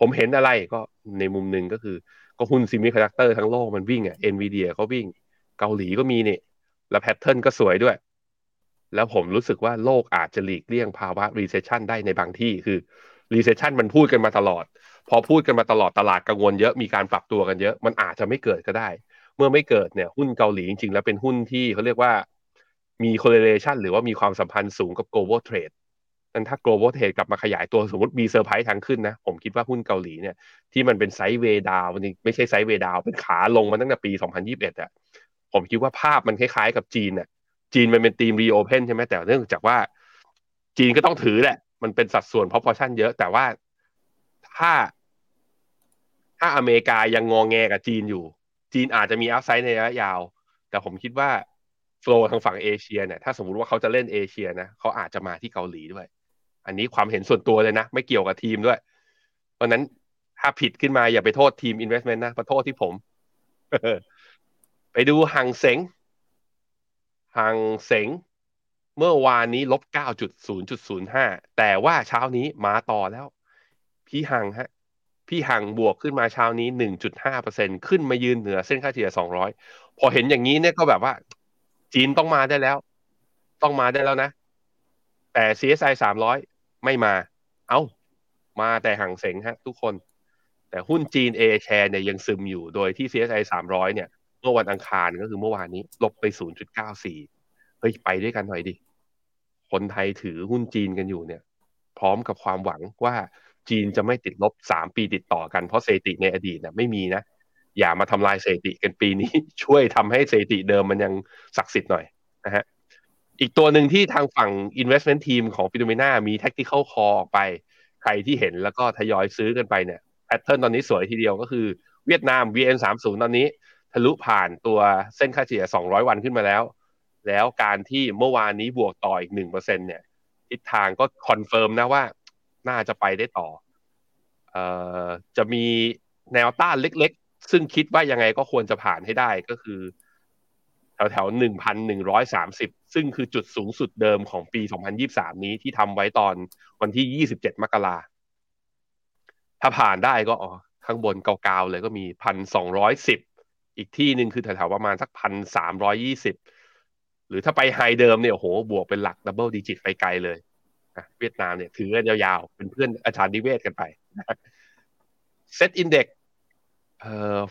ผมเห็นอะไรก็ในมุมหนึ่งก็คือ ก็หุ้น semiconductor ทั้งโลกมันวิ่งอะ NVIDIA ก็วิ่ง เกาหลีก็มีนี่ แล้ว pattern ก็สวยด้วย แล้วผมรู้สึกว่าโลกอาจจะหลีกเลี่ยงภาวะ recession ได้ในบางที่คือ recession มันพูดกันมาตลอด พอพูดกันมาตลอดตลาดกังวลเยอะมีการปรับตัวกันเยอะ มันอาจจะไม่เกิดก็ได้ เมื่อไม่เกิดเนี่ยหุ้นเกาหลีจริงๆ แล้วเป็นหุ้นที่เขาเรียกว่ามี correlation หรือว่ามีความสัมพันธ์สูงกับ global trade นั้นถ้า global trade กลับมาขยายตัวสมมติมีเซอร์ไพรส์ทางขึ้นนะ ผมคิดว่าหุ้นเกาหลีเนี่ยที่มันเป็น sideway down นี่ไม่ใช่ sideway down เป็นขาลงมาตั้งแต่ปี 2021อะ ผมคิดว่าภาพมันคล้ายๆ กับจีนน่ะ จีนมันเป็นทีมรีโอเพนใช่ไหมแต่เนื่องจากว่า จีนก็ต้องถือแหละ มันเป็นสัดส่วน proportion เยอะ แต่ว่าถ้า ถ้าอเมริกายังงองแงกับจีนอยู่ จีนอาจจะมีอัพไซด์ในระยะยาว แต่ผมคิดว่าโฟล์ทางฝั่งเอเชียเนี่ยถ้าสมมติว่าเขาจะเล่นเอเชียนะเขาอาจจะมาที่เกาหลีด้วย อันนี้ความเห็นส่วนตัวเลยนะ ไม่เกี่ยวกับทีมด้วยเพราะนั้นถ้าผิดขึ้นมาอย่าไปโทษทีม investment นะมาโทษที่ผม ไปดูหังเสงหังเสงเมื่อวานนี้ลบ 9.0.05 แต่ว่าเช้านี้มาต่อแล้ว พี่หังฮะ พี่หังบวกขึ้นมาเช้านี้ 1.5%ขึ้นมายืนเหนือเส้นค่าเฉลี่ย 200 พอเห็นอย่างนี้เนี่ยก็แบบว่า จีนต้องมาได้แล้ว ต้องมาได้แล้วนะ แต่ CSI 300 ไม่มา เอา้า มาแต่หังเสงฮะ ทุกคน แต่หุ้นจีน A share เนี่ยยังซึมอยู่ โดยที่ CSI 300 เนี่ย มื่อวันอังคารก็คือเมื่อวานนี้ ลบไป 0.94 เฮ้ย ไปด้วยกันหน่อยดิ คนไทยถือหุ้นจีนกันอยู่เนี่ย พร้อมกับความหวังว่าจีนจะไม่ติดลบสามปีติดต่อกัน เพราะเศรษฐีในอดีตเนี่ยไม่มีนะ อย่ามาทำลายเศรษฐีกันปีนี้ ช่วยทำให้เศรษฐีเดิมมันยังศักดิ์สิทธิ์หน่อยนะฮะ อีกตัวหนึ่งที่ทางฝั่ง investment team ของ Finnomena มี tactical call ออกไป ใครที่เห็นแล้วก็ทยอยซื้อกันไปเนี่ย pattern ตอนนี้สวยทีเดียวก็คือเวียดนาม VN30 ตอนนี้ ทะลุผ่านตัวเส้นค่าเฉลี่ย 200 วันขึ้นมาแล้ว แล้วการที่เมื่อวานนี้บวกต่ออีกหนึ่งเปอร์เซ็นเนี่ยทิศทางก็ confirm นะว่า น่าจะไปได้ต่อเอ่อจะมีแนวต้านเล็กๆ ซึ่งคิดว่ายังไงก็ควรจะผ่านให้ได้ก็คือ แถวแถวหนึ่งพันหนึ่งร้อยสามสิบซึ่งคือจุดสูงสุดเดิมของปีสองพันยิบสามนี้ที่ทำไว้ตอนวันที่ยี่สิบเจ็ดมกราถ้าผ่านได้ก็อ๋อข้างบนเกาๆเลยก็มีพันสองร้อยสิบ อีกที่หนึ่งคือแถวๆประมาณสักพันสามร้อยยี่สิบหรือถ้าไป high เดิมเนี่ยโอ้โหบวกเป็นหลัก double digit ไปไกลเลยเวียดนามเนี่ยถือกันยาวๆ เป็นเพื่อนอาจารย์นิเวศน์กันไป SET Index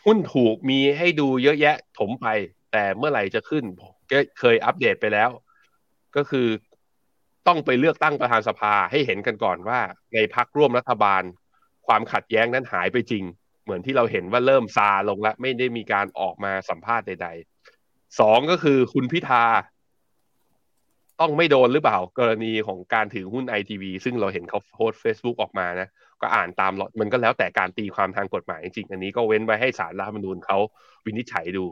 หุ้นถูกมีให้ดูเยอะแยะถมไป แต่เมื่อไหร่จะขึ้นก็เคยอัปเดตไปแล้ว ก็คือต้องไปเลือกตั้งประธานสภาให้เห็นกันก่อนว่า ในพักร่วมรัฐบาล ความขัดแย้งนั้นหายไปจริง เหมือนที่เราเห็นว่าเริ่มซาลงแล้วไม่ได้มีการออกมาสัมภาษณ์ใด ๆ สองก็คือคุณพิธา ต้องไม่โดนหรือเปล่า กรณีของการถือหุ้นไอทีวีซึ่งเราเห็นเขาโพสต์เฟซบุ๊กออกมานะ ก็อ่านตามมันก็แล้วแต่การตีความทางกฎหมายจริง อันนี้ก็เว้นไว้ให้สารรัฐมนูญเขาวินิจฉัยดู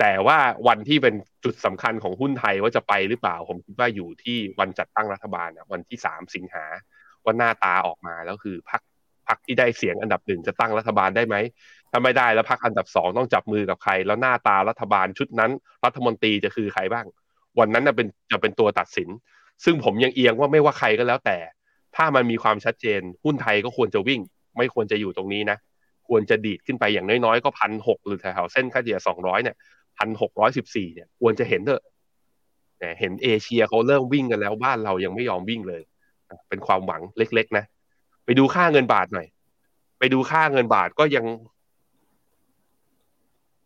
แต่ว่าวันที่เป็นจุดสำคัญของหุ้นไทยว่าจะไปหรือเปล่า ผมคิดว่าอยู่ที่วันจัดตั้งรัฐบาลนะวันที่สามสิงหาว่าหน้าตาออกมาแล้วคือพัก พักที่ได้เสียงอันดับหนึ่งจะตั้งรัฐบาลได้ไหมถ้าไม่ได้แล้วพักอันดับสองต้องจับมือกับใคร แล้วหน้าตารัฐบาลชุดนั้น รัฐมนตรีจะคือใครบ้าง วันนั้นจะเป็นจะเป็นตัวตัดสิน ซึ่งผมยังเอียงว่าไม่ว่าใครก็แล้วแต่ ถ้ามันมีความชัดเจน หุ้นไทยก็ควรจะวิ่ง ไม่ควรจะอยู่ตรงนี้นะควรจะดีดขึ้นไปอย่างน้อยๆก็พันหกหรือแถวเส้นค่าเฉลี่ยสองร้อยเนี่ยพันหกร้อยสิบสี่เนี่ยควรจะเห็นเถอะเห็นเอเชียเขาเริ่มวิ่งกันแล้วบ้านเรายังไม่ยอมวิ่งเลย เป็นความหวังเล็ก ๆ นะ ไปดูค่าเงินบาทหน่อย ไปดูค่าเงินบาทก็ยัง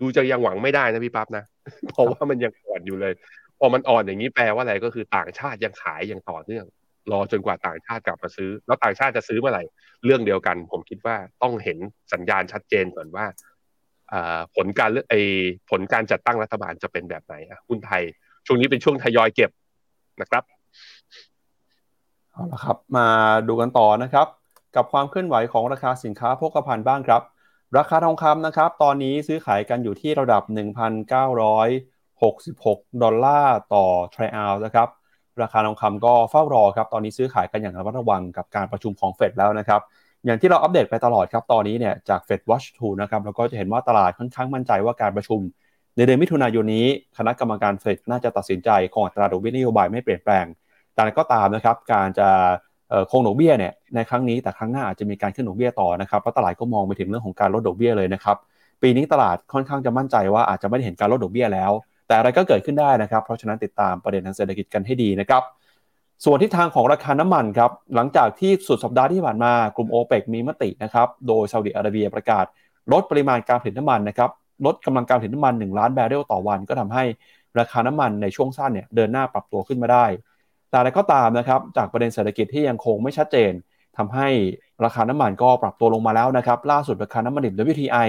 ดูจะยังหวังไม่ได้นะพี่ปั๊บนะ เพราะว่ามันยังอ่อนอยู่เลย พอมันอ่อนอย่างนี้แปลว่าอะไรก็คือต่างชาติยังขายอย่างต่อเนื่อง รอจนกว่าต่างชาติกลับมาซื้อ แล้วต่างชาติจะซื้อเมื่อไหร่ เรื่องเดียวกัน ผมคิดว่าต้องเห็นสัญญาณชัดเจนก่อนว่าผลการเลือกไอผลการจัดตั้งรัฐบาลจะเป็นแบบไหนอะหุ้นไทย ช่วงนี้เป็นช่วงทยอยเก็บนะครับเอาละครับ มาดูกันต่อนะครับ กับความเคลื่อนไหวของราคาสินค้าโภคภัณฑ์บ้างครับ ราคาทองคำนะครับ ตอนนี้ซื้อขายกันอยู่ที่ระดับ 1,966 ดอลลาร์ต่อทริอัลนะครับ ราคาทองคำก็เฝ้ารอครับ ตอนนี้ซื้อขายกันอย่างระมัดระวังกับการประชุมของเฟดแล้วนะครับ อย่างที่เราอัปเดตไปตลอดครับ ตอนนี้เนี่ยจาก Fed Watch 2นะครับ เราก็จะเห็นว่าตลาดค่อนข้างมั่นใจว่าการประชุม ในเดือนมิถุนายนนี้ คณะกรรมการเฟดน่าจะตัดสินใจคงอัตราดอกเบี้ยนโยบายไม่เปลี่ยนแปลง แต่ก็ตามนะครับ การจะ คงดอกเบี้ยเนี่ยในครั้งนี้แต่ครั้งหน้าอาจจะมีการขึ้นดอกเบี้ยต่อนะครับเพราะตลาดก็มองไปถึงเรื่องของการลดดอกเบี้ยเลยนะครับปีนี้ตลาดค่อนข้างจะมั่นใจว่าอาจจะไม่ได้เห็นการลดดอกเบี้ยแล้ว แต่อะไรก็เกิดขึ้นได้นะครับเพราะฉะนั้นติดตามประเด็นทางเศรษฐกิจกันให้ดีนะครับส่วนทิศทางของราคาน้ำมันครับหลังจากที่สุดสัปดาห์ที่ผ่านมากลุ่มโอเปกมีมตินะครับโดยซาอุดิอาระเบียประกาศ ลดปริมาณการผลิตน้ำมันนะครับลดกำลังการผลิตน้ำมัน 1 ล้านแบเรลต่อวัน ก็ทำให้ราคาน้ำมันในช่วงสั้นเนี่ยเดินหน้าปรับตัวขึ้นมาได้ แต่อะไรก็ตามนะครับจากประเด็นเศรษฐกิจที่ยังคงไม่ชัดเจนทำให้ราคาน้ำมันก็ปรับตัวลงมาแล้วนะครับล่าสุดราคาน้ำมันดิบ WTI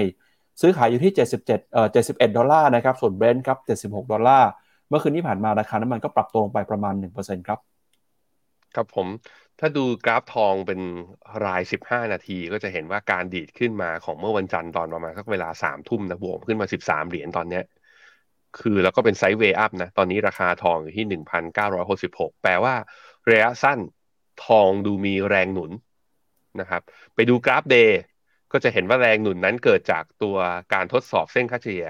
ซื้อขายอยู่ที่ 77เอ่อ71 ดอลลาร์นะครับส่วนเบรนท์ครับ 76 ดอลลาร์เมื่อคืนที่ผ่านมาราคาน้ำมันก็ปรับตัวลงไปประมาณ 1%ครับครับผมถ้าดูกราฟทองเป็นรายสิบห้านาที ก็จะเห็นว่าการดีดขึ้นมาของเมื่อวันจันทร์ตอนประมาณสักเวลาสามทุ่มนะบวกขึ้นมาสิบสามเหรียญตอนเนี้ย คือแล้วก็เป็น sideway up นะ ตอนนี้ราคาทองอยู่ที่หนึ่งพันเก้าร้อยหกสิบหกแปลว่าระยะสั้นทองดูมีแรงหนุนนะครับ ไปดูกราฟ day ก็จะเห็นว่าแรงหนุนนั้นเกิดจากตัวการทดสอบเส้นค่าเฉลี่ย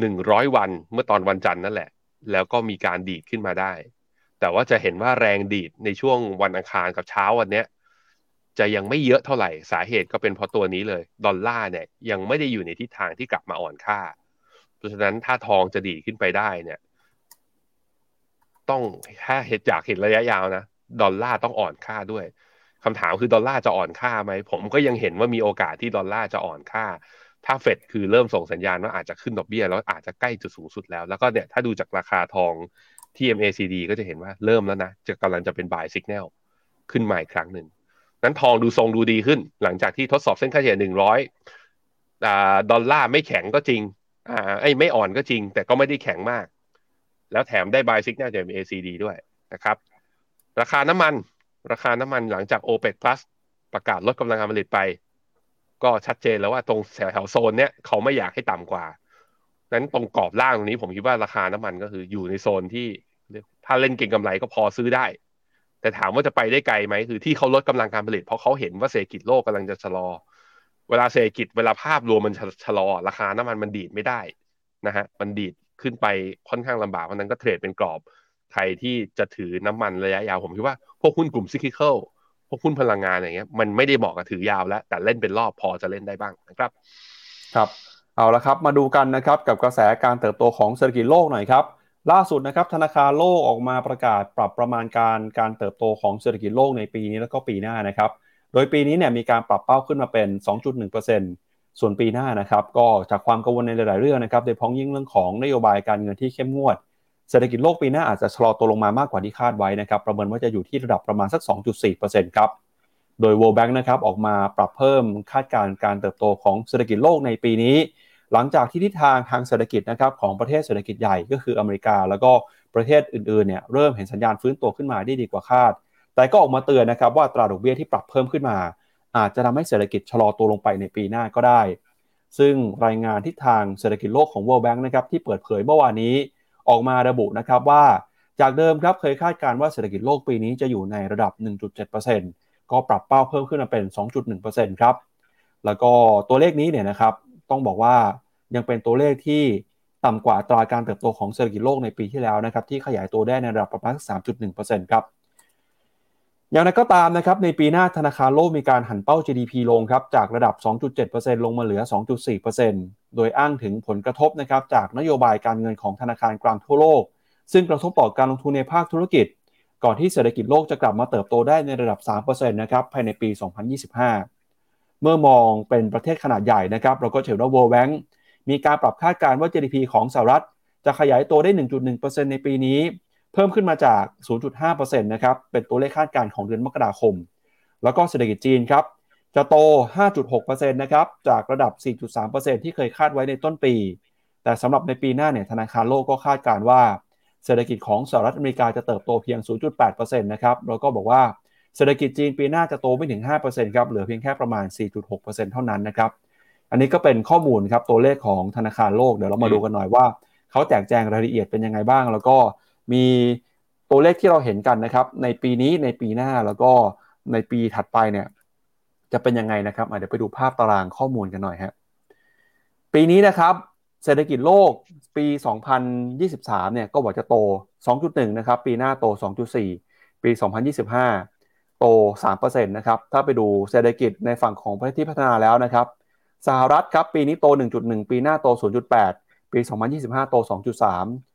หนึ่งร้อยวันเมื่อตอนวันจันทร์นั่นแหละ แล้วก็มีการดีดขึ้นมาได้ แต่ว่าจะเห็นว่าแรงดีดในช่วงวันอังคารกับเช้าวันนี้จะยังไม่เยอะเท่าไหร่ สาเหตุก็เป็นเพราะตัวนี้เลย ดอลลาร์เนี่ยยังไม่ได้อยู่ในทิศทางที่กลับมาอ่อนค่า ราะฉะนั้นถ้าทองจะดีขึ้นไปได้เนี่ย ต้องถ้าเหตุจากเห็นระยะยาวนะดอลลาร์ต้องอ่อนค่าด้วยคำถามคือดอลลาร์จะอ่อนค่าไหมผมก็ยังเห็นว่ามีโอกาสที่ดอลลาร์จะอ่อนค่า ถ้าเฟดคือเริ่มส่งสัญญาณว่าอาจจะขึ้นดอกเบี้ยแล้วอาจจะใกล้จุดสูงสุดแล้ว แล้วก็เนี่ยถ้าดูจากราคาทองที่ MACD ก็จะเห็นว่าเริ่มแล้วนะจะกำลังจะเป็น buy signal ขึ้นใหม่ครั้งหนึ่งนั้นทองดูทรงดูดีขึ้น หลังจากที่ทดสอบเส้นค่าเฉลี่ยหนึ่งร้อยดอลลาร์ไม่แข็งก็จริง อ่าไอ้ไม่อ่อนก็จริง แต่ก็ไม่ได้แข็งมาก แล้วแถมได้ buy signal จาก MACD ด้วยนะครับ ราคาน้ำมัน ราคาน้ำมันหลังจาก OPEC Plus ประกาศลดกำลังการผลิตไป ก็ชัดเจนแล้วว่าตรงแถวโซนเนี้ยเขาไม่อยากให้ต่ำกว่านั้นตรงกรอบล่างตรงนี้ผมคิดว่าราคาน้ำมันก็คืออยู่ในโซนที่ถ้าเล่นเก่งกำไรก็พอซื้อได้ แต่ถามว่าจะไปได้ไกลไหมคือที่เขาลดกำลังการผลิต เพราะเขาเห็นว่าเศรษฐกิจโลกกำลังจะชะลอ เวลาเศรษฐกิจเวลาภาพรวมมันชะลอ ราคาน้ำมันมันดีดไม่ได้นะฮะมันดีดขึ้นไปค่อนข้างลำบากเพราะนั้นก็เทรดเป็นกรอบใครที่จะถือน้ำมันระยะยาวผมคิดว่าพวกหุ้นกลุ่มซิคลิคอลพวกหุ้นพลังงานอย่างเงี้ยมันไม่ได้เหมาะกับถือยาวแล้ว แต่เล่นเป็นรอบพอจะเล่นได้บ้างนะครับ ครับเอาละครับมาดูกันนะครับกับกระแสการเติบโตของเศรษฐกิจโลกหน่อยครับล่าสุดนะครับธนาคารโลกออกมาประกาศปรับประมาณการการเติบโตของเศรษฐกิจโลกในปีนี้แล้วก็ปีหน้านะครับ โดยปีนี้เนี่ยมีการปรับเป้าขึ้นมาเป็น 2.1%ส่วนปีหน้านะครับก็จากความกังวลในหลาย ๆ เรื่องนะครับโดยพ้องยิ่งเรื่องของนโยบายการเงินที่เข้มงวด เศรษฐกิจโลกปีหน้าอาจจะชะลอตัวลงมามากกว่าที่คาดไว้นะครับประเมินว่าจะอยู่ที่ระดับประมาณสัก 2.4%ครับโดย World Bank นะครับออกมาปรับเพิ่มคาดการณ์การเติบโตของเศรษฐกิจโลกในปีนี้ หลังจากที่ทิศทางทางเศรษฐกิจนะครับของประเทศเศรษฐกิจใหญ่ก็คืออเมริกา แล้วก็ประเทศอื่น ๆ เนี่ยเริ่มเห็นสัญญาณฟื้นตัวขึ้นมาได้ดีกว่าคาด แต่ก็ออกมาเตือนนะครับว่าตราดอกเบี้ยที่ปรับเพิ่มขึ้นมา อาจจะทำให้เศรษฐกิจชะลอตัวลงไปในปีหน้าก็ได้ ซึ่งรายงานทิศทางเศรษฐกิจโลกของ World Bank นะครับที่เปิดเผยเมื่อวานนี้ออกมาระบุนะครับว่าจากเดิมครับเคยคาดการณ์ว่าเศรษฐกิจโลกปีนี้จะอยู่ในระดับ 1.7%ปก็ปรับเป้าเพิ่มขึ้นมาเป็น 2.1%ครับแล้วก็ตัวเลขนี้เนี่ยนะครับต้องบอกว่ายังเป็นตัวเลขที่ต่ำกว่าตราการเติบโตของเศรษฐกิจโลกในปีที่แล้วนะครับที่ขยายตัวได้ในระดับประมาณ 3.1%ครับ อย่างไรก็ตามนะครับในปีหน้าธนาคารโลกมีการหันเป้า GDP ลงครับจากระดับ 2.7%ลงมาเหลือ 2.4%โดยอ้างถึงผลกระทบนะครับจากนโยบายการเงินของธนาคารกลางทั่วโลก ซึ่งกระทบต่อการลงทุนในภาคธุรกิจ ก่อนที่เศรษฐกิจโลกจะกลับมาเติบโตได้ในระดับ 3%นะครับภายในปี 2025 เมื่อมองเป็นประเทศขนาดใหญ่นะครับเราก็เห็นว่า World Bank มีการปรับคาดการณ์ว่า GDP ของสหรัฐจะขยายตัวได้ 1.1%ในปีนี้ เพิ่มขึ้นมาจาก 0.5%นะครับเป็นตัวเลขคาดการณ์ของเดือนมกราคม แล้วก็เศรษฐกิจจีนครับจะโต 5.6%นะครับจากระดับ 4.3%ที่เคยคาดไว้ในต้นปี แต่สำหรับในปีหน้าเนี่ยธนาคารโลกก็คาดการณ์ว่า เศรษฐกิจของสหรัฐอเมริกาจะเติบโตเพียง 0.8%นะครับแล้วก็บอกว่าเศรษฐกิจจีนปีหน้าจะโตไม่ถึง 5%ครับเหลือเพียงแค่ประมาณ 4.6%เท่านั้นนะครับอันนี้ก็เป็นข้อมูลครับตัวเลขของธนาคารโลกเดี๋ยวเรามาดูกันหน่อยว่า เขาแจกแจงรายละเอียดเป็นยังไงบ้าง แล้วก็ มีตัวเลขที่เราเห็นกันนะครับ ในปีนี้ในปีหน้าแล้วก็ในปีถัดไปเนี่ยจะเป็นยังไงนะครับเดี๋ยวไปดูภาพตารางข้อมูลกันหน่อยฮะปีนี้นะครับเศรษฐกิจโลกปี 2023 เนี่ยก็บอกจะโต 2.1 นะครับ ปีหน้าโต 2.4 ปี 2025 โต 3%นะครับ ถ้าไปดูเศรษฐกิจในฝั่งของประเทศที่พัฒนาแล้วนะครับ สหรัฐครับ ปีนี้โต 1.1 ปีหน้าโต 0.8 ปี 2025 โต 2.3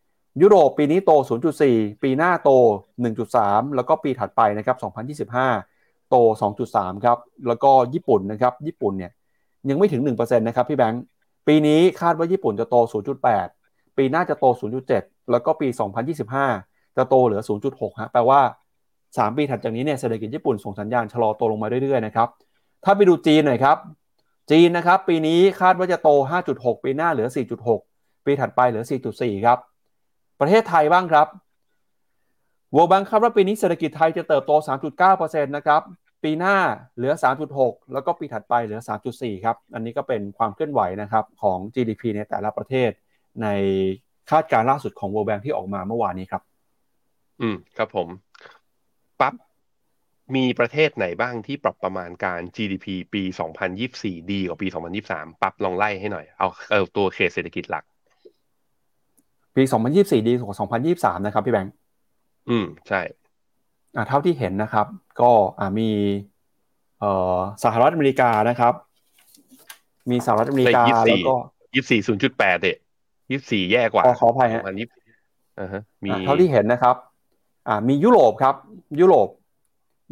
ยุโรปปีนี้โต 0.4 ปีหน้าโต 1.3 แล้วก็ปีถัดไปนะครับ 2025 โต 2.3 ครับ แล้วก็ญี่ปุ่นนะครับ ญี่ปุ่นเนี่ยยังไม่ถึง 1%นะครับพี่แบงค์ ปีนี้คาดว่าญี่ปุ่นจะโต 0.8 ปีหน้าจะโต 0.7 แล้วก็ปี 2025 จะโตเหลือ 0.6 ฮะ แปลว่า 3 ปีถัดจากนี้เนี่ยเศรษฐกิจญี่ปุ่นส่งสัญญาณชะลอตัวลงมาเรื่อยๆนะครับ ถ้าไปดูจีนหน่อยครับ จีนนะครับปีนี้คาดว่าจะโต 5.6 ปีหน้าเหลือ 4.6 ปีถัดไปเหลือ 4.4 ครับ ประเทศไทยบ้างครับ World Bank คาดว่าปีนี้เศรษฐกิจไทยจะเติบโต 3.9%นะครับ ปีหน้าเหลือ 3.6 แล้วก็ปีถัดไปเหลือ 3.4 ครับ อันนี้ก็เป็นความเคลื่อนไหวนะครับของ GDP ในแต่ละประเทศในคาดการณ์ล่าสุดของ World Bank ที่ออกมาเมื่อวานนี้ครับ อืม ครับผม ปั๊บ มีประเทศไหนบ้างที่ปรับประมาณการ GDP ปี 2024 ดีกว่าปี 2023 ปั๊บลองไล่ให้หน่อย เอาเอาตัวเคสเศรษฐกิจหลัก ปี 2024 ดีกว่า 2023 นะครับพี่แบงค์อืม ใช่อ่าเท่าที่เห็นนะครับ ก็อ่ามีเอ่อสหรัฐอเมริกานะครับ มีสหรัฐอเมริกาเลข24แล้วก็24 0.8เด็24แย่กว่าขอขออภัยฮะ2020อ่าฮะมีอ่าเท่าที่เห็นนะครับ อ่า มียุโรปครับ ยุโรป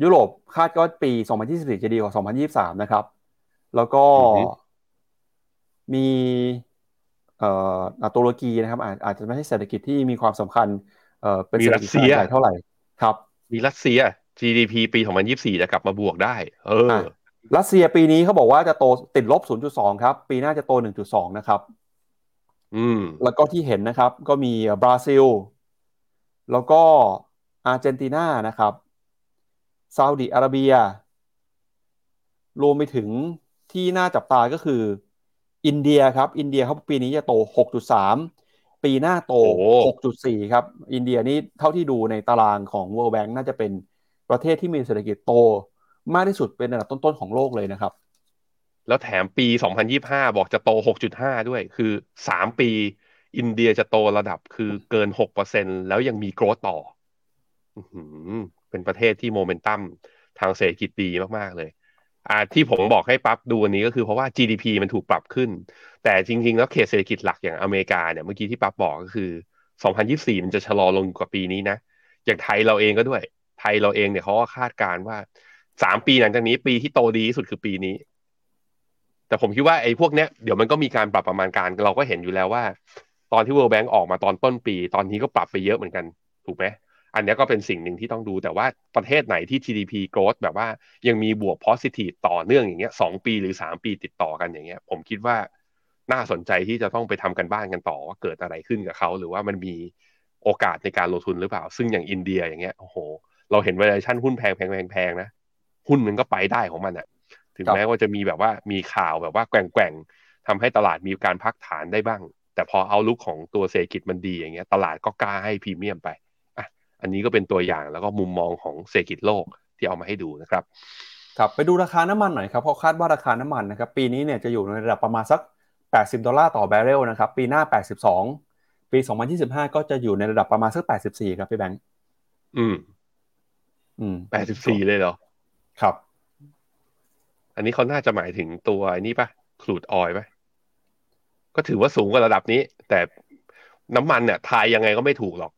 ยุโรปคาดก็ปี2024จะดีกว่า2023นะครับ แล้วก็อือฮึมีเอ่ออ่าตุรกีนะครับอาจอาจจะไม่ใช่เศรษฐกิจที่มีความสำคัญเอ่อเป็นมีเศรษฐรักิสจขเซีนาดยใหญ่เท่าไหร่ครับ มีรัสเซีย GDP ปี2024 จะกลับมาบวกได้ เอออะรัสเซียปีนี้เขาบอกว่าจะโตติดลบ 0.2 ครับ ปีหน้าจะโต 1.2 นะครับ อืม แล้วก็ที่เห็นนะครับ ก็มีบราซิล แล้วก็อาร์เจนตินานะครับซาอุดิอาระเบีย รวมไปถึงที่น่าจับตาก็คือ อินเดียครับ อินเดียเขาปีนี้จะโต 6.3 ปีหน้าโตโอ้6.4 ครับ อินเดียนี่เท่าที่ดูในตารางของ World Bank น่าจะเป็นประเทศที่มีเศรษฐกิจโตมากที่สุดเป็นอันดับต้นๆของโลกเลยนะครับ แล้วแถมปี 2025 บอกจะโต 6.5 ด้วย คือ 3 ปี อินเดียจะโตระดับคือเกิน 6%แล้วยังมีโกรธต่ออื้อหือเป็นประเทศที่โมเมนตัมทางเศรษฐกิจดีมาก ๆ เลย อ่าที่ผมบอกให้ปั๊บดูอันนี้ก็คือเพราะว่า GDP มันถูกปรับขึ้น แต่จริง ๆ แล้วเขตเศรษฐกิจหลักอย่างอเมริกาเนี่ยเมื่อกี้ที่ปั๊บบอกก็คือ 2024 มันจะชะลอลงกว่าปีนี้นะ อย่างไทยเราเองก็ด้วย ไทยเราเองเนี่ยเขาก็คาดการณ์ว่า3ปีหลังจากนี้ปีที่โตดีที่สุดคือปีนี้ แต่ผมคิดว่าไอ้พวกเนี้ยเดี๋ยวมันก็มีการปรับประมาณการเราก็เห็นอยู่แล้วว่า ตอนที่ World Bank ออกมาตอนต้นปี ตอนนี้ก็ปรับไปเยอะเหมือนกัน ถูกไหม อันนี้ก็เป็นสิ่งหนึ่งที่ต้องดูแต่ว่าประเทศไหนที่ GDP growth แบบว่ายังมีบวก positive ต่อเนื่องอย่างเงี้ยสองปีหรือสามปีติดต่อกันอย่างเงี้ย ผมคิดว่าน่าสนใจที่จะต้องไปทำกันบ้านกันต่อว่าเกิดอะไรขึ้นกับเขา หรือว่ามันมีโอกาสในการลงทุนหรือเปล่า ซึ่งอย่างอินเดียอย่างเงี้ยโอ้โห เราเห็น valuation หุ้นแพงแพงแพงแพงนะหุ้นมันก็ไปได้ของมันอะถึงแม้ว่าจะมีแบบว่ามีข่าวแบบว่าแกว่งๆทำให้ตลาดมีการพักฐานได้บ้าง แต่พอเอาลุกของตัวเศรษฐกิจมันดีอย่างเงี้ย ตลาดก็กล้าให้พรีเมียมไป อะอันนี้ก็เป็นตัวอย่างแล้วก็มุมมองของเศรษฐกิจโลกที่เอามาให้ดูนะครับครับไปดูราคาน้ำมันหน่อยครับเพราะคาดว่าราคาน้ำมันนะครับปีนี้เนี่ยจะอยู่ในระดับประมาณสัก 80 ดอลลาร์ต่อแบเรลนะครับปีหน้า 82 ปี 2025 ก็จะอยู่ในระดับประมาณสัก 84 ครับพี่แบงค์อืม อืมแปดสิบสี่เลยเหรอ ครับ อันนี้เขาน่าจะหมายถึงตัวไอ้นี้ปะครูดออยปะก็ถือว่าสูงกว่าระดับนี้ แต่น้ำมันเนี่ยทายยังไงก็ไม่ถูกหรอก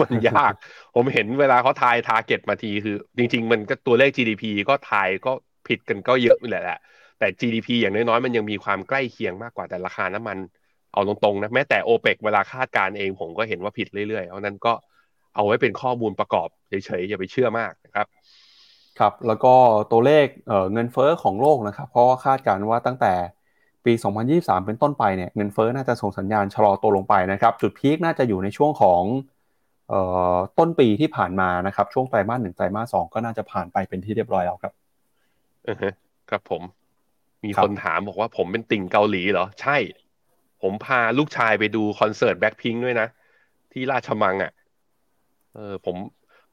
มันยาก ผมเห็นเวลาเขาทายทาร์เก็ตมาทีคือ จริง ๆ มันก็ตัวเลข GDP ก็ทายก็ผิดกันก็เยอะนี่แหละแต่ GDP อย่างน้อยๆ มันยังมีความใกล้เคียงมากกว่าแต่ราคาน้ำมันเอาตรงๆนะแม้แต่โอเปกเวลาคาดการเองผมก็เห็นว่าผิดเรื่อยๆ เพราะนั้นก็เอาไว้เป็นข้อมูลประกอบเฉยๆอย่าไปเชื่อมากนะครับครับแล้วก็ตัวเลขเเงินเฟ้อของโลกนะครับเพราะว่าคาดการณ์ว่าตั้งแต่ปี 2023 เป็นต้นไปเนี่ยเงินเฟ้อน่าจะส่งสัญญาณชะลอตัวลงไปนะครับ จุดพีคน่าจะอยู่ในช่วงของ ต้นปีที่ผ่านมานะครับ ช่วงไตรมาสหนึ่งไตรมาสสองก็น่าจะผ่านไปเป็นที่เรียบร้อยแล้วครับอือฮะครับผม มีครับคนถามบอกว่าผมเป็นติ่งเกาหลีเหรอ ใช่ ผมพาลูกชายไปดูคอนเสิร์ตแบ็คพิงค์ด้วยนะ ที่ราชมังอะ เออผม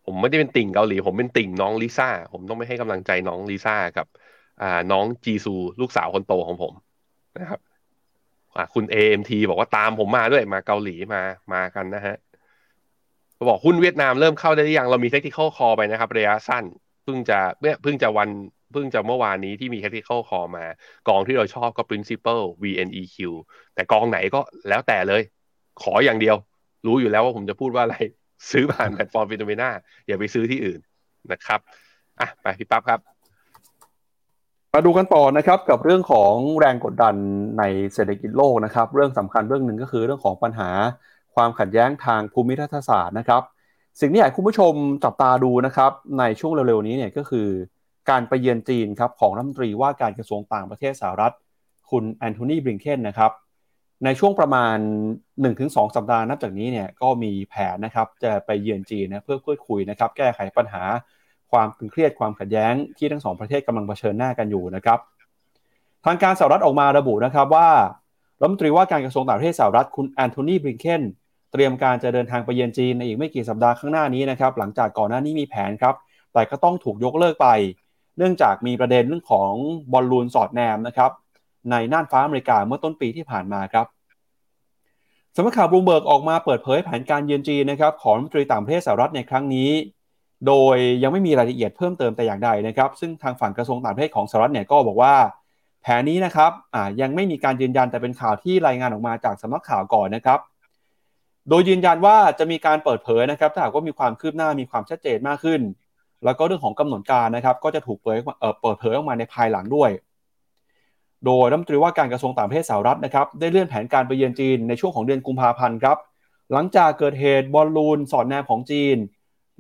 ผมไม่ได้เป็นติ่งเกาหลี ผมเป็นติ่งน้องลิซ่า ผมต้องไม่ให้กำลังใจน้องลิซ่ากับ อ่าน้องจีซูลูกสาวคนโตของผมนะครับอ่าคุณ AMT บอกว่าตามผมมาด้วยมาเกาหลีมามากันนะฮะเขา บอกหุ้นเวียดนามเริ่มเข้าได้หรือยังเรามี technical call ไปนะครับระยะสั้นเพิ่งจะเนี่ยเพิ่งจะวันเพิ่งจะเมื่อวานนี้ที่มี technical call มา กองที่เราชอบก็ principal VNEQ แต่กองไหนก็แล้วแต่เลย ขออย่างเดียว รู้อยู่แล้วว่าผมจะพูดว่าอะไร ซื้อผ่านแพลตฟอร์ม Finnomenaอย่าไปซื้อที่อื่นนะครับอะไปพี่ปั๊บครับ มาดูกันต่อนะครับกับเรื่องของแรงกดดันในเศรษฐกิจโลกนะครับ เรื่องสำคัญเรื่องหนึ่งก็คือเรื่องของปัญหา ความขัดแย้งทางภูมิรัฐศาสตร์นะครับ สิ่งที่อยากให้คุณผู้ชมจับตาดูนะครับ ในช่วงเร็วๆนี้เนี่ยก็คือ การไปเยือนจีนครับของรัฐมนตรีว่าการกระทรวงต่างประเทศสหรัฐ คุณแอนโทนีบริงเคนนะครับในช่วงประมาณ 1-2 สัปดาห์นับจากนี้เนี่ยก็มีแผนนะครับจะไปเยือนจีนนะเพื่อพูดคุยนะครับแก้ไขปัญหาความตึงเครียดความขัดแย้งที่ทั้งสองประเทศกำลังเผชิญหน้ากันอยู่นะครับ ทางการสหรัฐออกมาระบุนะครับว่ารัฐมนตรีว่าการกระทรวงต่างประเทศสหรัฐคุณแอนโทนีบริงเคน เตรียมการจะเดินทางไปเยือนจีนในอีกไม่กี่สัปดาห์ข้างหน้านี้นะครับหลังจากก่อนหน้านี้มีแผนครับแต่ก็ต้องถูกยกเลิกไป เนื่องจากมีประเด็นเรื่องของบอลลูนสอดแนมนะครับในน่านฟ้าอเมริกาเมื่อต้นปีที่ผ่านมาครับสำนักข่าวบลูเบิร์กออกมาเปิดเผยแผนการเยือนจีนนะครับของรัฐมนตรีต่างประเทศสหรัฐในครั้งนี้ โดยยังไม่มีรายละเอียดเพิ่มเติมแต่อย่างใดนะครับ ซึ่งทางฝั่งกระทรวงต่างประเทศของสหรัฐเนี่ยก็บอกว่า แผนนี้นะครับอ่ายังไม่มีการยืนยันแต่เป็นข่าวที่รายงานออกมาจากสำนักข่าวก่อนนะครับ โดยยืนยันว่าจะมีการเปิดเผยนะครับถ้าหากว่ามีความคืบหน้ามีความชัดเจนมากขึ้น แล้วก็เรื่องของกำหนดการนะครับก็จะถูกเผยเปิดเผยออกมาในภายหลังด้วย โดยรัฐมนตรีว่าการกระทรวงต่างประเทศสหรัฐนะครับได้เลื่อนแผนการไปเยือนจีนในช่วงของเดือนกุมภาพันธ์ครับหลังจากเกิดเหตุบอลลูนสอดแนมของจีน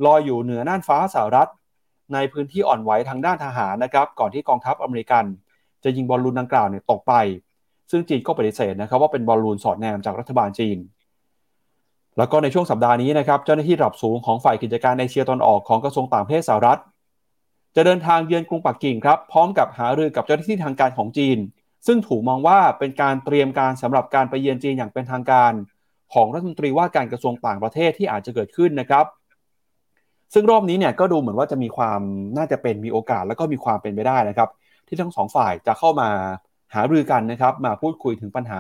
ลอยอยู่เหนือน่านฟ้าสหรัฐ ในพื้นที่อ่อนไหวทางด้านทหารนะครับก่อนที่กองทัพอเมริกัน จะยิงบอลลูนดังกล่าวเนี่ยตกไป ซึ่งจีนก็ปฏิเสธนะครับว่าเป็นบอลลูนสอดแนมจากรัฐบาลจีน แล้วก็ในช่วงสัปดาห์นี้นะครับเจ้าหน้าที่ระดับสูงของฝ่ายกิจการเอเชียตะวันออกของกระทรวงต่างประเทศสหรัฐ จะเดินทางเยือนกรุงปักกิ่งครับพร้อมกับหารือกับเจ้าหน้าที่ทางการของจีน ซึ่งถูกมองว่าเป็นการเตรียมการสำหรับการไปเยือนจีนอย่างเป็นทางการ ของรัฐมนตรีว่าการกระทรวงต่างประเทศที่อาจจะเกิดขึ้นนะครับซึ่งรอบนี้เนี่ยก็ดูเหมือนว่าจะมีความน่าจะเป็นมีโอกาสแล้วก็มีความเป็นไปได้นะครับ ที่ทั้งสองฝ่ายจะเข้ามาหารือกันนะครับ มาพูดคุยถึงปัญหา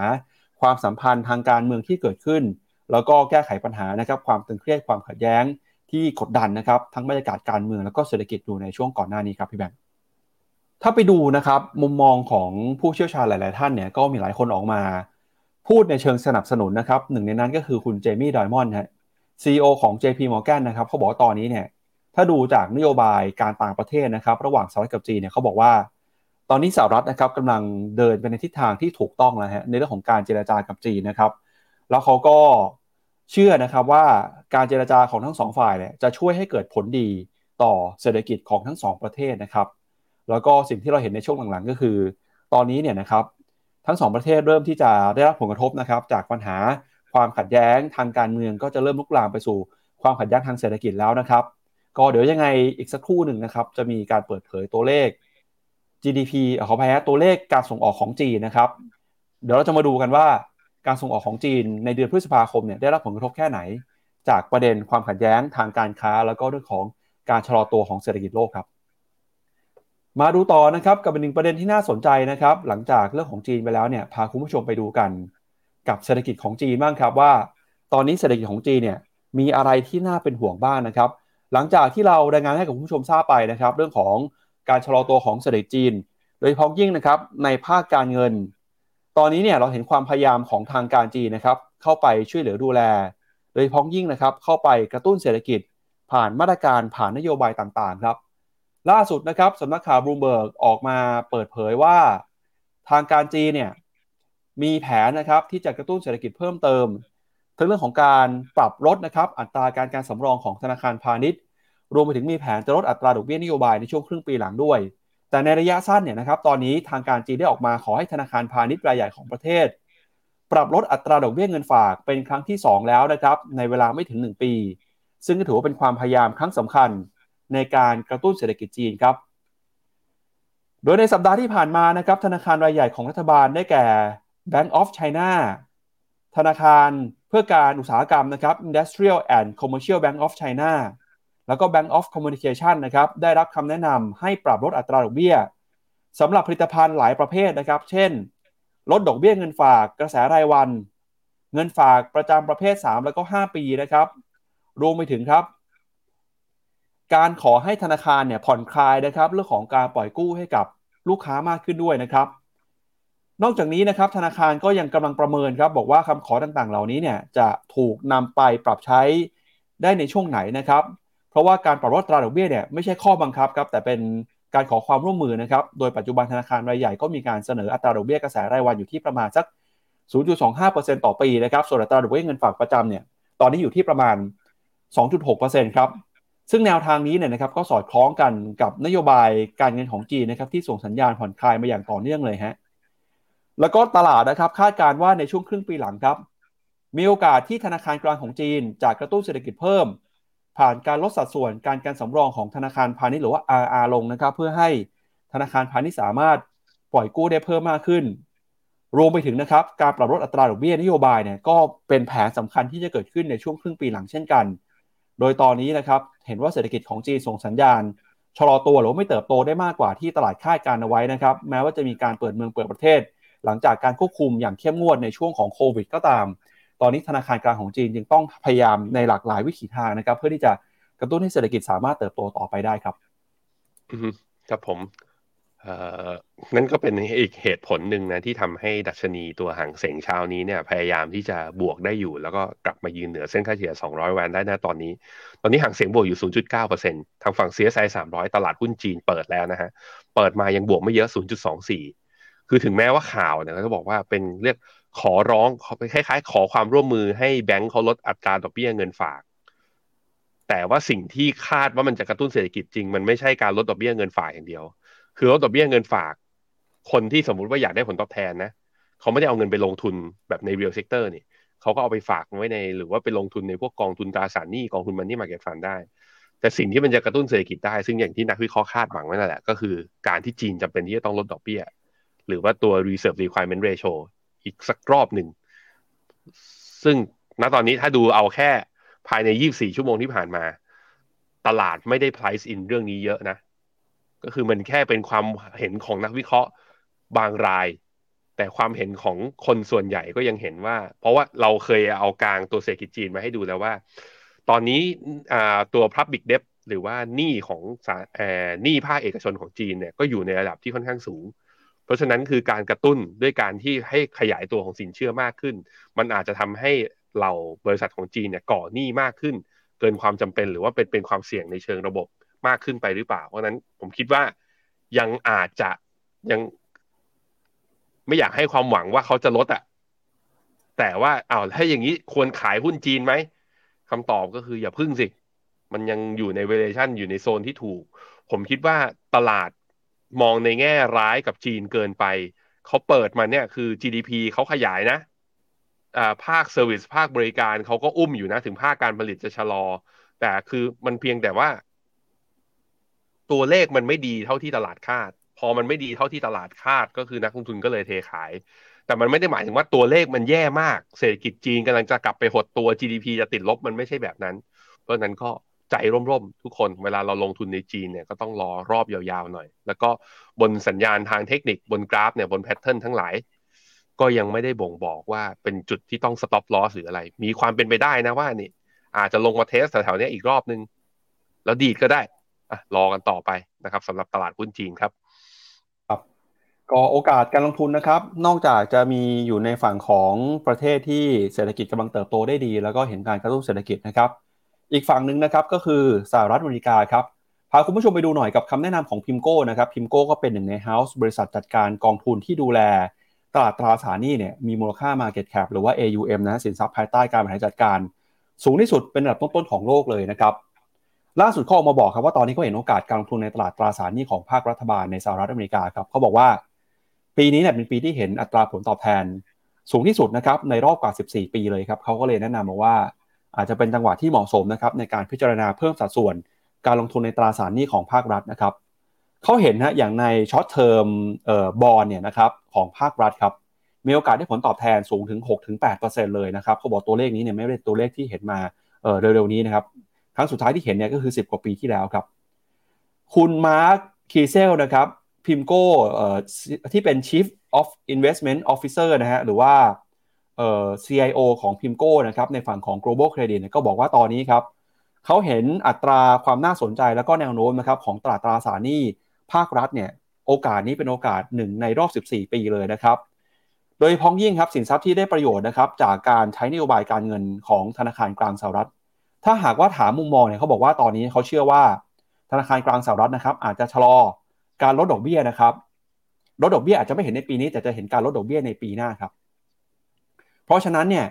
ความสัมพันธ์ทางการเมืองที่เกิดขึ้น แล้วก็แก้ไขปัญหานะครับความตึงเครียดความขัดแย้งที่กดดันนะครับทั้งบรรยากาศการเมืองแล้วก็เศรษฐกิจอยู่ในช่วงก่อนหน้านี้ครับพี่แบงค์ถ้าไปดูนะครับมุมมองของผู้เชี่ยวชาญหลาย ๆ ท่านเนี่ยก็มีหลายคนออกมา พูดในเชิงสนับสนุนนะครับหนึ่งในนั้นก็คือคุณเจมี่ไดมอนด์ฮะ CEO ของ JP Morgan นะครับเขาบอกว่าตอนนี้เนี่ยถ้าดูจากนโยบายการต่างประเทศนะครับ ระหว่างสหรัฐกับจีนเนี่ยเขาบอกว่า ตอนนี้สหรัฐนะครับกำลังเดินไปในทิศทางที่ถูกต้องแล้วฮะในเรื่องของการเจรจากับจีนนะครับ แล้วเขาก็เชื่อนะครับว่าการเจรจาของทั้งสองฝ่ายเนี่ยจะช่วยให้เกิดผลดีต่อเศรษฐกิจของทั้งสองประเทศนะครับ แล้วก็สิ่งที่เราเห็นในช่วงหลังๆ ก็คือ ตอนนี้เนี่ยนะครับทั้งสองประเทศเริ่มที่จะได้รับผลกระทบนะครับ จากปัญหาความขัดแย้งทางการเมืองก็จะเริ่มลุกลามไปสู่ความขัดแย้งทางเศรษฐกิจแล้วนะครับ ก็เดี๋ยวยังไงอีกสักครู่หนึ่งนะครับ จะมีการเปิดเผยตัวเลข GDP ขออภัยตัวเลขการส่งออกของจีนนะครับ เดี๋ยวเราจะมาดูกันว่า การส่งออกของจีนในเดือนพฤษภาคมเนี่ยได้รับผลกระทบแค่ไหน จากประเด็นความขัดแย้งทางการค้า แล้วก็เรื่องของการชะลอตัวของเศรษฐกิจโลกครับ มาดูต่อนะครับกับหนึ่งประเด็นที่น่าสนใจนะครับ หลังจากเรื่องของจีนไปแล้วเนี่ยพาคุณผู้ชมไปดูกัน กับเศรษฐกิจของจีนบ้างครับว่า ตอนนี้เศรษฐกิจของจีนเนี่ยมีอะไรที่น่าเป็นห่วงบ้างนะครับ หลังจากที่เรารายงานให้กับคุณผู้ชมทราบไปนะครับ เรื่องของการชะลอตัวของเศรษฐกิจจีน โดยเฉพาะยิ่งนะครับในภาคการเงิน ตอนนี้เนี่ยเราเห็นความพยายามของทางการจีนนะครับเข้าไปช่วยเหลือดูแล โดยเฉพาะยิ่งนะครับเข้าไปกระตุ้นเศรษฐกิจ ผ่านมาตรการผ่านนโยบายต่างๆครับล่าสุดนะครับสำนักข่าวบลูเบิร์กออกมาเปิดเผยว่า ทางการจีนเนี่ยมีแผนนะครับที่จะกระตุ้นเศรษฐกิจเพิ่มเติม ทั้งเรื่องของการปรับลดนะครับอัตราการการสำรองของธนาคารพาณิชย์ รวมไปถึงมีแผนจะลดอัตราดอกเบี้ยนโยบายในช่วงครึ่งปีหลังด้วย แต่ในระยะสั้นเนี่ยนะครับตอนนี้ทางการจีนได้ออกมาขอให้ธนาคารพาณิชย์รายใหญ่ของประเทศ ปรับลดอัตราดอกเบี้ยเงินฝากเป็นครั้งที่ 2 แล้วนะครับในเวลาไม่ถึง 1 ปี ซึ่งก็ถือว่าเป็นความพยายามครั้งสำคัญในการกระตุ้นเศรษฐกิจจีนครับ โดยในสัปดาห์ที่ผ่านมานะครับธนาคารรายใหญ่ของรัฐบาลได้แก่ Bank of China ธนาคารเพื่อการอุตสาหกรรมนะครับ Industrial and Commercial Bank of China แล้วก็ Bank of Communication นะครับได้รับคำแนะนำให้ปรับลดอัตราดอกเบี้ยสำหรับผลิตภัณฑ์หลายประเภทนะครับ เช่น ลดดอกเบี้ยเงินฝากกระแสรายวัน เงินฝากประจำประเภท 3 แล้วก็ 5 ปีนะครับ รวมไปถึงครับ การขอให้ธนาคารเนี่ยผ่อนคลายนะครับ เรื่องของการปล่อยกู้ให้กับลูกค้ามากขึ้นด้วยนะครับ นอกจากนี้นะครับ ธนาคารก็ยังกำลังประเมินครับ บอกว่าคำขอต่างๆ เหล่านี้เนี่ยจะถูกนำไปปรับใช้ได้ในช่วงไหนนะครับ เพราะว่าการปรับลดตราดอกเบี้ยเนี่ยไม่ใช่ข้อบังคับครับแต่เป็นการขอความร่วมมือนะครับ โดยปัจจุบันธนาคารรายใหญ่ก็มีการเสนออัตราดอกเบี้ยกระแสรายวันอยู่ที่ประมาณสัก 0.25%ต่อปีนะครับ ส่วนอัตราดอกเบี้ยเงินฝากประจำเนี่ยตอนนี้อยู่ที่ประมาณ 2.6%ครับ ซึ่งแนวทางนี้เนี่ยนะครับก็สอดคล้องกันกับนโยบายการเงินของจีนนะครับที่ส่งสัญญาณผ่อนคลายมาอย่างต่อเนื่องเลยฮะ แล้วก็ตลาดนะครับคาดการว่าในช่วงครึ่งปีหลังครับ มีโอกาสที่ธนาคารกลางของจีนจะกระตุ้นเศรษฐกิจเพิ่ม ผ่านการลดสัดส่วนการการสำรองของธนาคารพาณิชย์หรือว่า RR ลงนะครับ เพื่อให้ธนาคารพาณิชย์สามารถปล่อยกู้ได้เพิ่มมากขึ้น รวมไปถึงนะครับการปรับลดอัตราดอกเบี้ยนโยบายเนี่ยก็เป็นแผนสำคัญที่จะเกิดขึ้นในช่วงครึ่งปีหลังเช่นกัน โดยตอนนี้นะครับเห็นว่าเศรษฐกิจของจีนส่งสัญญาณชะลอตัวหรือไม่เติบโตได้มากกว่าที่ตลาดคาดการเอาไว้นะครับ แม้ว่าจะมีการเปิดเมืองเปิดประเทศ หลังจากการควบคุมอย่างเข้มงวดในช่วงของโควิดก็ตาม ตอนนี้ธนาคารกลางของจีนจึงต้องพยายามในหลากหลายวิถีทางนะครับ เพื่อที่จะกระตุ้นให้เศรษฐกิจสามารถเติบโตต่อไปได้ครับครับผมนั่นก็เป็นอีกเหตุผลหนึ่งนะที่ทำให้ดัชนีตัวห่างเสงเช้านี้เนี่ยพยายามที่จะบวกได้อยู่ แล้วก็กลับมายืนเหนือเส้นค่าเฉลี่ย 200 วันได้นะตอนนี้ ตอนนี้ห่างเสงบวกอยู่ 0.9%ทางฝั่ง CSI 300 ตลาดหุ้นจีนเปิดแล้วนะฮะ เปิดมายังบวกไม่เยอะ 0.24 คือถึงแม้ว่าข่าวเนี่ยเขาบอกว่าเป็นเรียก ขอร้องคล้ายๆ ขอความร่วมมือให้แบงก์เขาลดอัตราดอกเบี้ยเงินฝาก แต่ว่าสิ่งที่คาดว่ามันจะกระตุ้นเศรษฐกิจจริง มันไม่ใช่การลดดอกเบี้ยเงินฝากอย่างเดียว คือลดดอกเบี้ยเงินฝาก คนที่สมมุติว่าอยากได้ผลตอบแทนนะเขาไม่ได้เอาเงินไปลงทุนแบบใน real sector นี่เขาก็เอาไปฝากไว้ใน หรือว่าไปลงทุนในพวกกองทุนตราสารหนี้กองทุนมันนี่มาเก็ตฟันได้ แต่สิ่งที่มันจะกระตุ้นเศรษฐกิจได้ ซึ่งอย่างที่นักวิเคราะห์คาดหวังไว้นั่นแหละก็คือการที่จีนจำเป็นที่จะต้องลดดอกเบี้ยหรือว่าตัว reserve requirement ratio อีกสักรอบหนึ่ง ซึ่งณตอนนี้ถ้าดูเอาแค่ภายใน 24 ชั่วโมงที่ผ่านมา ตลาดไม่ได้ price in เรื่องนี้เยอะนะ ก็คือมันแค่เป็นความเห็นของนักวิเคราะห์บางราย แต่ความเห็นของคนส่วนใหญ่ก็ยังเห็นว่า เพราะว่าเราเคยเอากลางตัวเศรษฐกิจจีนมาให้ดูแล้วว่า ตอนนี้ตัว public debt หรือว่าหนี้ของหนี้ภาคเอกชนของจีนเนี่ยก็อยู่ในระดับที่ค่อนข้างสูง เพราะฉะนั้นคือการกระตุ้นด้วยการที่ให้ขยายตัวของสินเชื่อมากขึ้น มันอาจจะทำให้เราบริษัทของจีนเนี่ยก่อหนี้มากขึ้น เกินความจำเป็นหรือว่าเป็นเป็นความเสี่ยงในเชิงระบบมากขึ้นไปหรือเปล่า เพราะนั้นผมคิดว่ายังอาจจะยัง ไม่อยากให้ความหวังว่าเขาจะลดอะแต่ว่าอ้าวถ้าอย่างนี้ควรขายหุ้นจีนไหมคำตอบก็คืออย่าพึ่งสิ มันยังอยู่ในเวเลชันอยู่ในโซนที่ถูก ผมคิดว่าตลาด มองในแง่ร้ายกับจีนเกินไป เขาเปิดมาเนี่ยคือ GDP เขาขยายนะอ่าภาค service ภาคบริการเขาก็อุ้มอยู่นะ ถึงภาคการผลิตจะชะลอ แต่คือมันเพียงแต่ว่า ตัวเลขมันไม่ดีเท่าที่ตลาดคาด พอมันไม่ดีเท่าที่ตลาดคาดก็คือนักลงทุนก็เลยเทขาย แต่มันไม่ได้หมายถึงว่าตัวเลขมันแย่มาก เศรษฐกิจจีนกำลังจะกลับไปหดตัว GDP จะติดลบมันไม่ใช่แบบนั้น เพราะนั้นก็ ใจร่มๆ ทุกคนเวลาเราลงทุนในจีนเนี่ยก็ต้องรอรอบยาวๆหน่อย แล้วก็บนสัญญาณทางเทคนิคบนกราฟเนี่ยบน pattern ทั้งหลาย ก็ยังไม่ได้บ่งบอกว่าเป็นจุดที่ต้อง stop loss หรืออะไร มีความเป็นไปได้นะว่านี่ อาจจะลงมาเทสแถวๆนี้อีกรอบนึง แล้วดีดก็ได้อะรอกันต่อไปนะครับสำหรับตลาดหุ้นจีนครับ ก็โอกาสการลงทุนนะครับ นอกจากจะมีอยู่ในฝั่งของประเทศที่เศรษฐกิจกำลังเติบโตได้ดี แล้วก็เห็นการกระตุ้นเศรษฐกิจนะครับ อีกฝั่งหนึ่งนะครับก็คือสหรัฐอเมริกาครับพาคุณผู้ชมไปดูหน่อยกับคำแนะนำของพิมโก้นะครับพิมโก้ก็เป็นหนึ่งในเฮาส์บริษัทจัดการกองทุนที่ดูแลตลาดตราสารหนี้เนี่ยมีมูลค่า Market Cap หรือว่า AUM นะสินทรัพย์ภายใต้การบริหารจัดการ สูงที่สุดเป็นระดับต้นๆของโลกเลยนะครับล่าสุดเขาออกมาบอกครับว่าตอนนี้เขาเห็นโอกาสการลงทุนในตลาดตราสารหนี้ของภาครัฐบาลในสหรัฐอเมริกาครับเขาบอกว่า ปีนี้เนี่ยเป็นปีที่เห็นอัตราผลตอบแทน สูงที่สุดนะครับในรอบกว่า 14 ปีเลยครับเขาก็เลยแนะนำมาว่า อาจจะเป็นจังหวะที่เหมาะสมนะครับในการพิจารณาเพิ่มสัดส่วนการลงทุนในตราสารหนี้ของภาครัฐนะครับเขาเห็นนะอย่างในช็อตเทอมเอ่อบอลเนี่ยนะครับของภาครัฐครับมีโอกาสได้ผลตอบแทนสูงถึง 6-8%เลยนะครับเขาบอกตัวเลขนี้เนี่ยไม่เป็นตัวเลขที่เห็นมาเร็วๆนี้นะครับครั้งสุดท้ายที่เห็นเนี่ยก็คือ 10 กว่าปีที่แล้วครับคุณ Mark Kiesel นะครับ PIMCO ที่เป็น Chief of Investment Officer นะฮะหรือว่า CIO ของ PIMCO นะครับในฝั่งของ global credit ก็บอกว่าตอนนี้ครับเขาเห็นอัตราความน่าสนใจแล้วก็แนวโน้มนะครับของตลาดตราสารหนี้ภาครัฐเนี่ยโอกาสนี้เป็นโอกาสหนึ่งในรอบ 14 ปีเลยนะครับ โดยพ้องยิ่งครับสินทรัพย์ที่ได้ประโยชน์นะครับจากการใช้นโยบายการเงินของธนาคารกลางสหรัฐ ถ้าหากว่าถามมุมมองเนี่ยเขาบอกว่าตอนนี้เขาเชื่อว่าธนาคารกลางสหรัฐนะครับอาจจะชะลอการลดดอกเบี้ยนะครับลดดอกเบี้ยอาจจะไม่เห็นในปีนี้ แต่จะเห็นการลดดอกเบี้ยในปีหน้าครับ เพราะฉะนั้นเนี่ย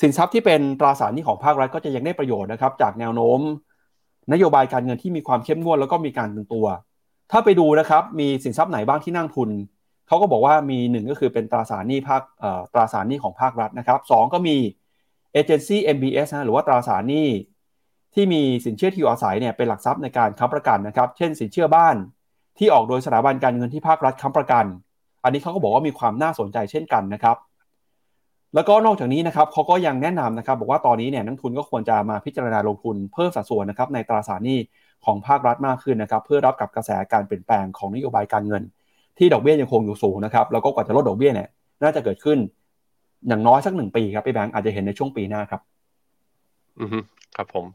สินทรัพย์ที่เป็นตราสารหนี้ของภาครัฐก็จะยังได้ประโยชน์นะครับจากแนวโน้ม นโยบายการเงินที่มีความเข้มงวดแล้วก็มีการตึงตัว ถ้าไปดูนะครับมีสินทรัพย์ไหนบ้างที่นั่งทุนเขาก็บอกว่ามีหนึ่งก็คือเป็นตราสารหนี้ภาคตราสารหนี้ของภาครัฐนะครับสก็มีเอเจนซี่ MBS นะหรือว่าตราสารหนี้ที่มีสินเชื่อที่อยู่อาศัยเนี่ยเป็นหลักทรัพย์ในการค้ำประกันนะครับ เช่น สินเชื่อบ้านที่ออกโดยสถาบันการเงินที่ภาครัฐค้ำประกัน อันนี้เขาก็บอกว่ามีความน่าสนใจเช่นกันนะครับ แล้วก็นอกจากนี้นะครับเขาก็ยังแนะนำนะครับ บอกว่าตอนนี้เนี่ยนักทุนก็ควรจะมาพิจารณาลงทุนเพิ่มสัดส่วนนะครับในตราสารหนี้ของภาครัฐมากขึ้นนะครับเพื่อรับกับกระแสการเปลี่ยนแปลงของนโยบายการเงิน ที่ดอกเบี้ยยังคงอยู่สูงนะครับแล้วก็กว่าจะลดดอกเบี้ยเนี่ยน่าจะเกิดขึ้นอย่างน้อยสักหนึ่งปีครับพี่แบงค์อาจจะเห็นในช่วงปีหน้าครับ อือครับผม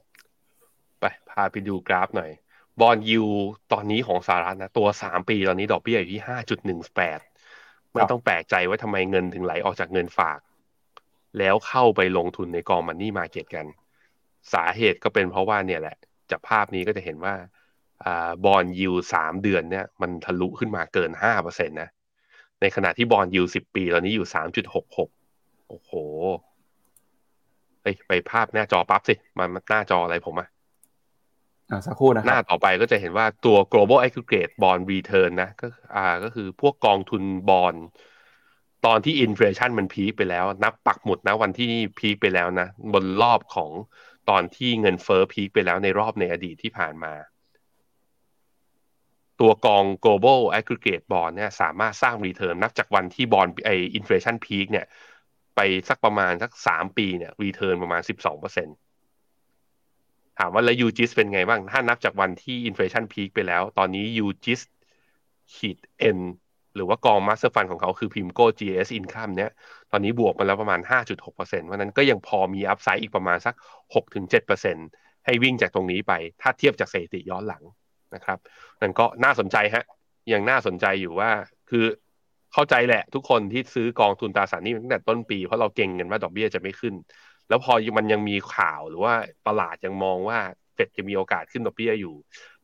ไปพาไปดูกราฟหน่อยบอลยูตอนนี้ของสหรัฐนะตัวสามปีตอนนี้ดอกเบี้ยอยู่ที่ห้าจุดหนึ่งแปดไม่ต้องแปลกใจว่าทำไมเงินถึงไหลออกจากเงินฝาก แล้วเข้าไปลงทุนในกองมันนี่มาเก็ตกัน สาเหตุก็เป็นเพราะว่าเนี่ยแหละ จากภาพนี้ก็จะเห็นว่า bond yield สามเดือนเนี่ยมันทะลุขึ้นมาเกินห้าเปอร์เซ็นต์นะ ในขณะที่ bond yield สิบปีตอนนี้อยู่สามจุดหกหกโอ้โหไปภาพหน้าจอปั๊บสิ มันหน้าจออะไรผมอะสักครู่นะหน้าต่อไปก็จะเห็นว่าตัว global aggregate bond return นะก็อ่าก็คือพวกกองทุนบอล ตอนที่ inflation มัน peak ไปแล้ว นับปักหมุดนะวันที่peak ไปแล้วนะ บนรอบของตอนที่เงินเฟ้อ peak ไปแล้วในรอบในอดีตที่ผ่านมา ตัวกอง global aggregate bond เนี่ยสามารถสร้าง return นับจากวันที่บอลไอ inflation peak เนี่ย ไปสักประมาณสักสามปีเนี่ย return ประมาณสิบสองเปอร์เซ็นต์ถามว่าแล้ว UGIS เป็นไงบ้าง ถ้านับจากวันที่ inflation peak ไปแล้ว ตอนนี้ UGIS ขีด N หรือว่ากองมาสเตอร์ฟันของเขาคือพิมโก้ GS Income เนี้ยตอนนี้บวกมาแล้วประมาณ 5.6%เพราะนั้นก็ยังพอมีอัพไซด์อีกประมาณสัก 6-7%ให้วิ่งจากตรงนี้ไป ถ้าเทียบจากสถิติย้อนหลังนะครับนั่นก็น่าสนใจฮะยังน่าสนใจอยู่ว่าคือเข้าใจแหละ ทุกคนที่ซื้อกองทุนตราสารนี้ตั้งแต่ต้นปี เพราะเราเก่งกันว่าดอกเบี้ยจะไม่ขึ้น แล้วพอมันยังมีข่าวหรือว่าตลาดยังมองว่าเฟดจะมีโอกาสขึ้นดอกเบี้ยอยู่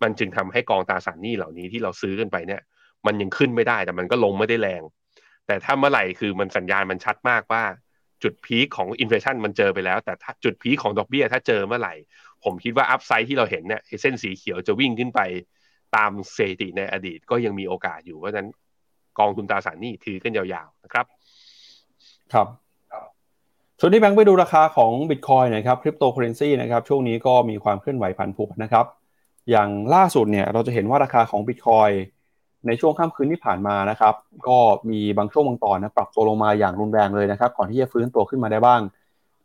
มันจึงทำให้กองตราสารหนี้เหล่านี้ที่เราซื้อกันไปเนี่ย มันยังขึ้นไม่ได้แต่มันก็ลงไม่ได้แรง แต่ถ้าเมื่อไหร่คือมันสัญญาณมันชัดมากว่า จุด peak ของ inflation มันเจอไปแล้ว แต่ถ้าจุด peak ของดอกเบี้ยถ้าเจอเมื่อไหร่ ผมคิดว่า upside ที่เราเห็นเนี่ยเส้นสีเขียวจะวิ่งขึ้นไปตามสถิติในอดีตก็ยังมีโอกาสอยู่เพราะฉะนั้นกองทุนตราสารหนี้ถือกันยาวๆนะครับ ครับส่วนที่แบงค์ไปดูราคาของบิตคอยน์นะครับคริปโตเคอเรนซีนะครับช่วงนี้ก็มีความเคลื่อนไหวผันผวนนะครับ อย่างล่าสุดเนี่ยเราจะเห็นว่าราคาของบิตคอย ในช่วงค่ำคืนที่ผ่านมานะครับ ก็มีบางช่วงบางตอนนะปรับตัวลงมาอย่างรุนแรงเลยนะครับ ก่อนที่จะฟื้นตัวขึ้นมาได้บ้าง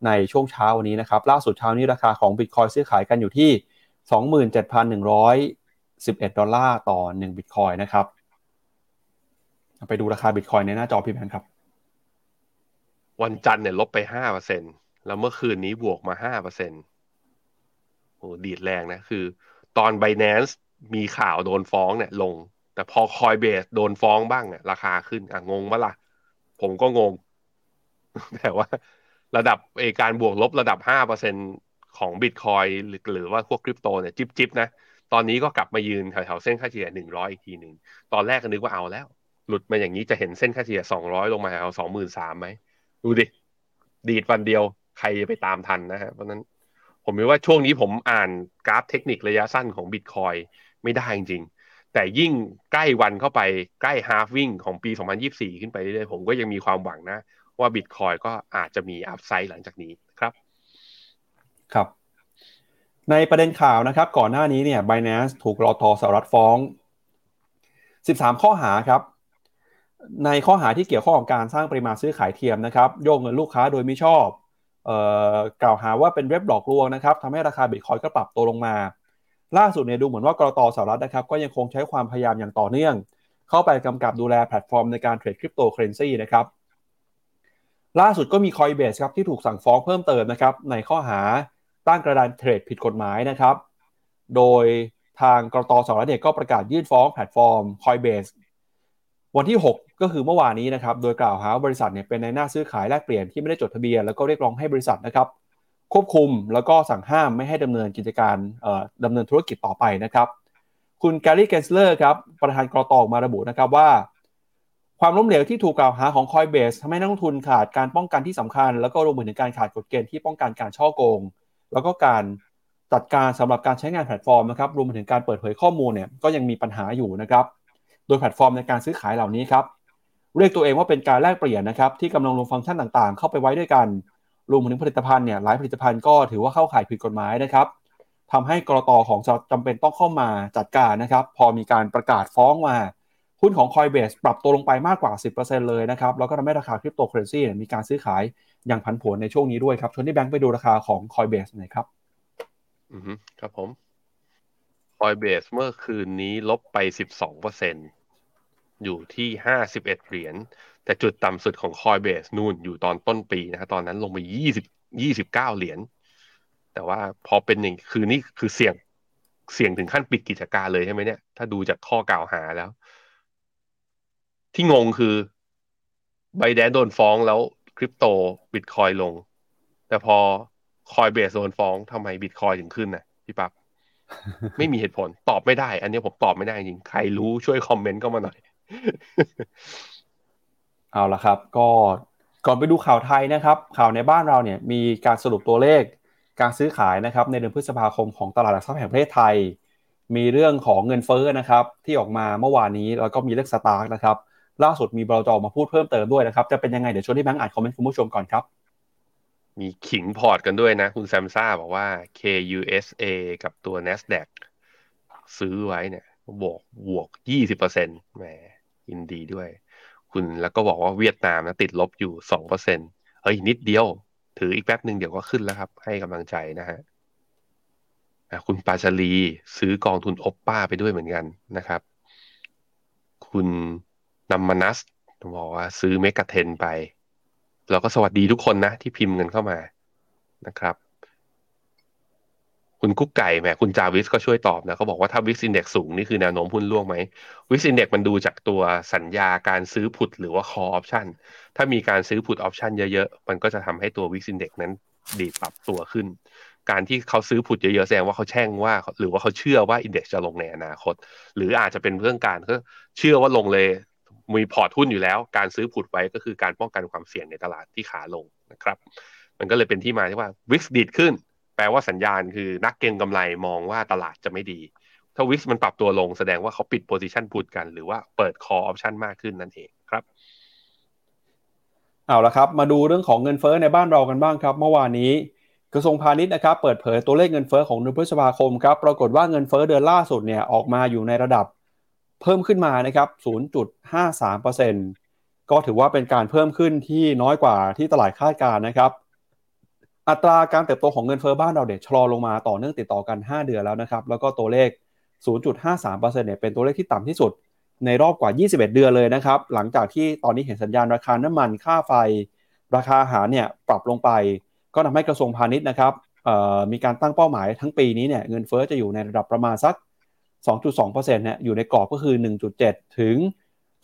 ในช่วงเช้าวันนี้นะครับ ล่าสุดเช้านี้ราคาของบิตคอยซื้อขายกันอยู่ที่ 27,111 ดอลลาร์ต่อ1บิตคอยนะครับ ไปดูราคาบิตคอยในหน้าจอพี่แบงค์ครับ วันจันทร์เนี่ยลบไปห้าเปอร์เซ็นแล้วเมื่อคืนนี้บวกมาห้าเปอร์เซ็นโอ้ดีดแรงนะ คือ ตอน b บ n a n c e มีข่าวโดนฟ้องเนี่ยลง แต่พอคอยเบสโดนฟ้องบ้างเนี่ยราคาขึ้นอะงงปะล่ะ ผมก็งง แต่ว่า ระดับเอการบวกลบระดับห้าเปอร์เซ็นของบิตคอยหรือหรือว่าพวกคริปโตเนี่ยจิบจิบนะ ตอนนี้ก็กลับมายืนแถวๆเส้นค่าเฉลี่ยหนึ่งร้อยอีกทีหนึ่ง ตอนแรกก็นึกว่าเอาแล้ว หลุดมาอย่างนี้จะเห็นเส้นค่าเฉลี่ยสองร้อยลงมาเอาสองหมื่นสามไหม ดูดิ ดีดวันเดียวใครจะไปตามทันนะฮะ เพราะนั้นผมคิดว่าช่วงนี้ผมอ่านกราฟเทคนิคระยะสั้นของบิตคอยไม่ได้จริงๆ แต่ยิ่งใกล้วันเข้าไปใกล้ฮาฟวิ่งของปี 2024 ขึ้นไปเรื่อยๆผมก็ยังมีความหวังนะ ว่าบิตคอยก็อาจจะมีอัพไซด์หลังจากนี้ครับ ครับ ในประเด็นข่าวนะครับ ก่อนหน้านี้เนี่ย Binance ถูกรอตอสหรัฐฟ้อง 13 ข้อหาครับ ในข้อหาที่เกี่ยวข้องกับการสร้างปริมาณซื้อขายเทียมนะครับ โยกเงินลูกค้าโดยไม่ชอบกล่าวหาว่าเป็นเว็บหลอกลวงนะครับทำให้ราคาบิตคอยน์ก็ปรับตัวลงมา ล่าสุดเนี่ยดูเหมือนว่าก.ล.ต.สหรัฐนะครับก็ยังคงใช้ความพยายามอย่างต่อเนื่อง เข้าไปกำกับดูแลแพลตฟอร์มในการเทรดคริปโตเคอเรนซีนะครับล่าสุดก็มี Coinbase ครับที่ถูกสั่งฟ้องเพิ่มเติมนะครับในข้อหาตั้งกระดานเทรดผิดกฎหมายนะครับ โดยทางก.ล.ต.สหรัฐก็ประกาศยื่นฟ้องแพลตฟอร์ม Coinbase วันที่ 6 ก็คือเมื่อวานนี้นะครับ โดยกล่าวหาบริษัทเนี่ยเป็นนายหน้าซื้อขายแลกเปลี่ยนที่ไม่ได้จดทะเบียน แล้วก็เรียกร้องให้บริษัทนะครับ ควบคุมแล้วก็สั่งห้ามไม่ให้ดำเนินกิจการดำเนินธุรกิจต่อไปนะครับ คุณแกรี่เกนสเลอร์ครับประธานก.ล.ต.ออกมาระบุนะครับว่า ความล้มเหลวที่ถูกกล่าวหาของ Coinbase ทำให้นักลงทุนขาดการป้องกันที่สำคัญ แล้วก็รวมถึงการขาดกฎเกณฑ์ที่ป้องกันการฉ้อโกง แล้วก็การจัดการสำหรับการใช้งานแพลตฟอร์มนะครับรวมถึงการเปิดเผยข้อมูลเนี่ยก็ยังมีปัญหาอยู่นะครับ โดยแพลตฟอร์มในการซื้อขายเหล่านี้ครับเรียกตัวเองว่าเป็นการแลกเปลี่ยนนะครับที่กำลังลงฟังก์ชันต่างๆ เข้าไปไว้ด้วยกัน รวมถึงผลิตภัณฑ์เนี่ยหลายผลิตภัณฑ์ก็ถือว่าเข้าข่ายผิดกฎหมายนะครับทำให้กลต. ของจำเป็นต้องเข้ามาจัดการนะครับ พอมีการประกาศฟ้องมาหุ้นของ Coinbase ปรับตัวลงไปมากกว่า 10%เลยนะครับ แล้วก็ทำให้ราคาคริปโตเคอเรนซีมีการซื้อขายอย่างผันผวนในช่วงนี้ด้วยครับชวนพี่แบงค์ไปดูราคาของ Coinbase หน่อยครับ อือครับผม Coinbase เมื่อคืนนี้ลบไป 12% อยู่ที่51เหรียญ แต่จุดต่ำสุดของ Coinbase นู่นอยู่ตอนต้นปีนะครับตอนนั้นลงไป20 29เหรียญ แต่ว่าพอเป็นอย่างคือนี่คือเสี่ยงเสี่ยงถึงขั้นปิดกิจการเลยใช่ไหมเนี่ย ถ้าดูจากข้อกล่าวหาแล้ว ที่งงคือไบแดนโดนฟ้องแล้วคริปโตบิตคอยลง แต่พอคอยเบสโดนฟ้องทำไมบิตคอยถึงขึ้นนะพี่ปับ๊บไม่มีเหตุผลตอบไม่ได้ อันนี้ผมตอบไม่ได้จริง ใครรู้ช่วยคอมเมนต์ก็มาหน่อย เอาละครับ ก็ก่อนไปดูข่าวไทยนะครับ ข่าวในบ้านเราเนี่ยมีการสรุปตัวเลขการซื้อขายนะครับในเดือนพฤษภาคมของตลาดหลักทรัพย์แห่งประเทศไทย มีเรื่องของเงินเฟ้อนะครับ ที่ออกมาเมื่อวานนี้แล้วก็มีเรื่องสตาร์กนะครับล่าสุดมีบลจ.มาพูดเพิ่มเติมด้วยนะครับ จะเป็นยังไง เดี๋ยวชวนพี่แบงค์อ่านคอมเมนต์คุณผู้ชมก่อนครับ มีขิงพอร์ตกันด้วยนะ คุณแซมซ่าบอกว่า KUSA กับตัว NASDAQ ซื้อไว้เนี่ยบวกบวกยี่สิบเปอร์เซ็นต์แหม ยินดีด้วย คุณแล้วก็บอกว่าเวียดนามนะติดลบอยู่สองเปอร์เซ็นต์เฮ้ยนิดเดียว ถืออีกแป๊บหนึ่งเดี๋ยวก็ขึ้นแล้วครับ ให้กำลังใจนะฮะคุณปาชลีซื้อกองทุนอปป้าไปด้วยเหมือนกันนะครับ คุณนัมมานัสบอกว่าซื้อ MEGA10ไปเราก็สวัสดีทุกคนนะที่พิมพ์กันเข้ามานะครับ คุณกุ๊กไก่แหมคุณจาวิสก็ช่วยตอบนะเขาบอกว่าถ้า VIX Index สูง นี่คือแนวโน้มหุ้นร่วงไหม VIX Index มันดูจากตัวสัญญาการซื้อ put หรือว่า call option ถ้ามีการซื้อผุด option เยอะๆ มันก็จะทำให้ตัว VIX Index นั้นดีดปรับตัวขึ้น การที่เขาซื้อ put เยอะๆแสดงว่าเขาแช่งว่า หรือว่าเขาเชื่อว่า index จะลงในอนาคต หรืออาจจะเป็นเรื่องการก็เชื่อว่าลงเลยมีพอร์ตหุ้นอยู่แล้ว การซื้อ put ไว้ก็คือการป้องกันความเสี่ยงในตลาดที่ขาลงนะครับ มันก็เลยเป็นที่มาที่ว่า VIX ดีดขึ้น แปลว่าสัญญาณคือนักเก็งกำไรมองว่าตลาดจะไม่ดี ถ้า VIX มันปรับตัวลงแสดงว่าเขาปิด position put กัน หรือว่าเปิด call option มากขึ้นนั่นเองครับเอาละครับมาดูเรื่องของเงินเฟ้อในบ้านเรากันบ้างครับ เมื่อวานนี้กระทรวงพาณิชย์นะครับเปิดเผยตัวเลขเงินเฟ้อของเดือนพฤษภาคมครับปรากฏว่าเงินเฟ้อเดือนล่าสุดเนี่ยออกมาอยู่ในระดับเพิ่มขึ้นมานะครับ 0.53%ก็ถือว่าเป็นการเพิ่มขึ้นที่น้อยกว่าที่ตลาดคาดการนะครับ อัตราการเติบโตของเงินเฟอ้อบ้านเราเด็ดชะลอลงมาต่อเนื่องติดต่อกัน 5 เดือนแล้วนะครับ แล้วก็ตัวเลข 0.53%เนี่ยเป็นตัวเลขที่ต่ำที่สุด ในรอบกว่า 21 เดือนเลยนะครับ หลังจากที่ตอนนี้เห็นสัญญาณราคาน้ำมันค่าไฟ ราคาอาหารเนี่ยปรับลงไป ก็ทำให้กระทรวงพาณิชย์นะครับมีการตั้งเป้าหมายทั้งปีนี้เนี่ยเงินเฟอ้อจะอยู่ในระดับประมาณสัก 2.2%เนี่ยอยู่ในกรอบก็คือ 1.7 ถึง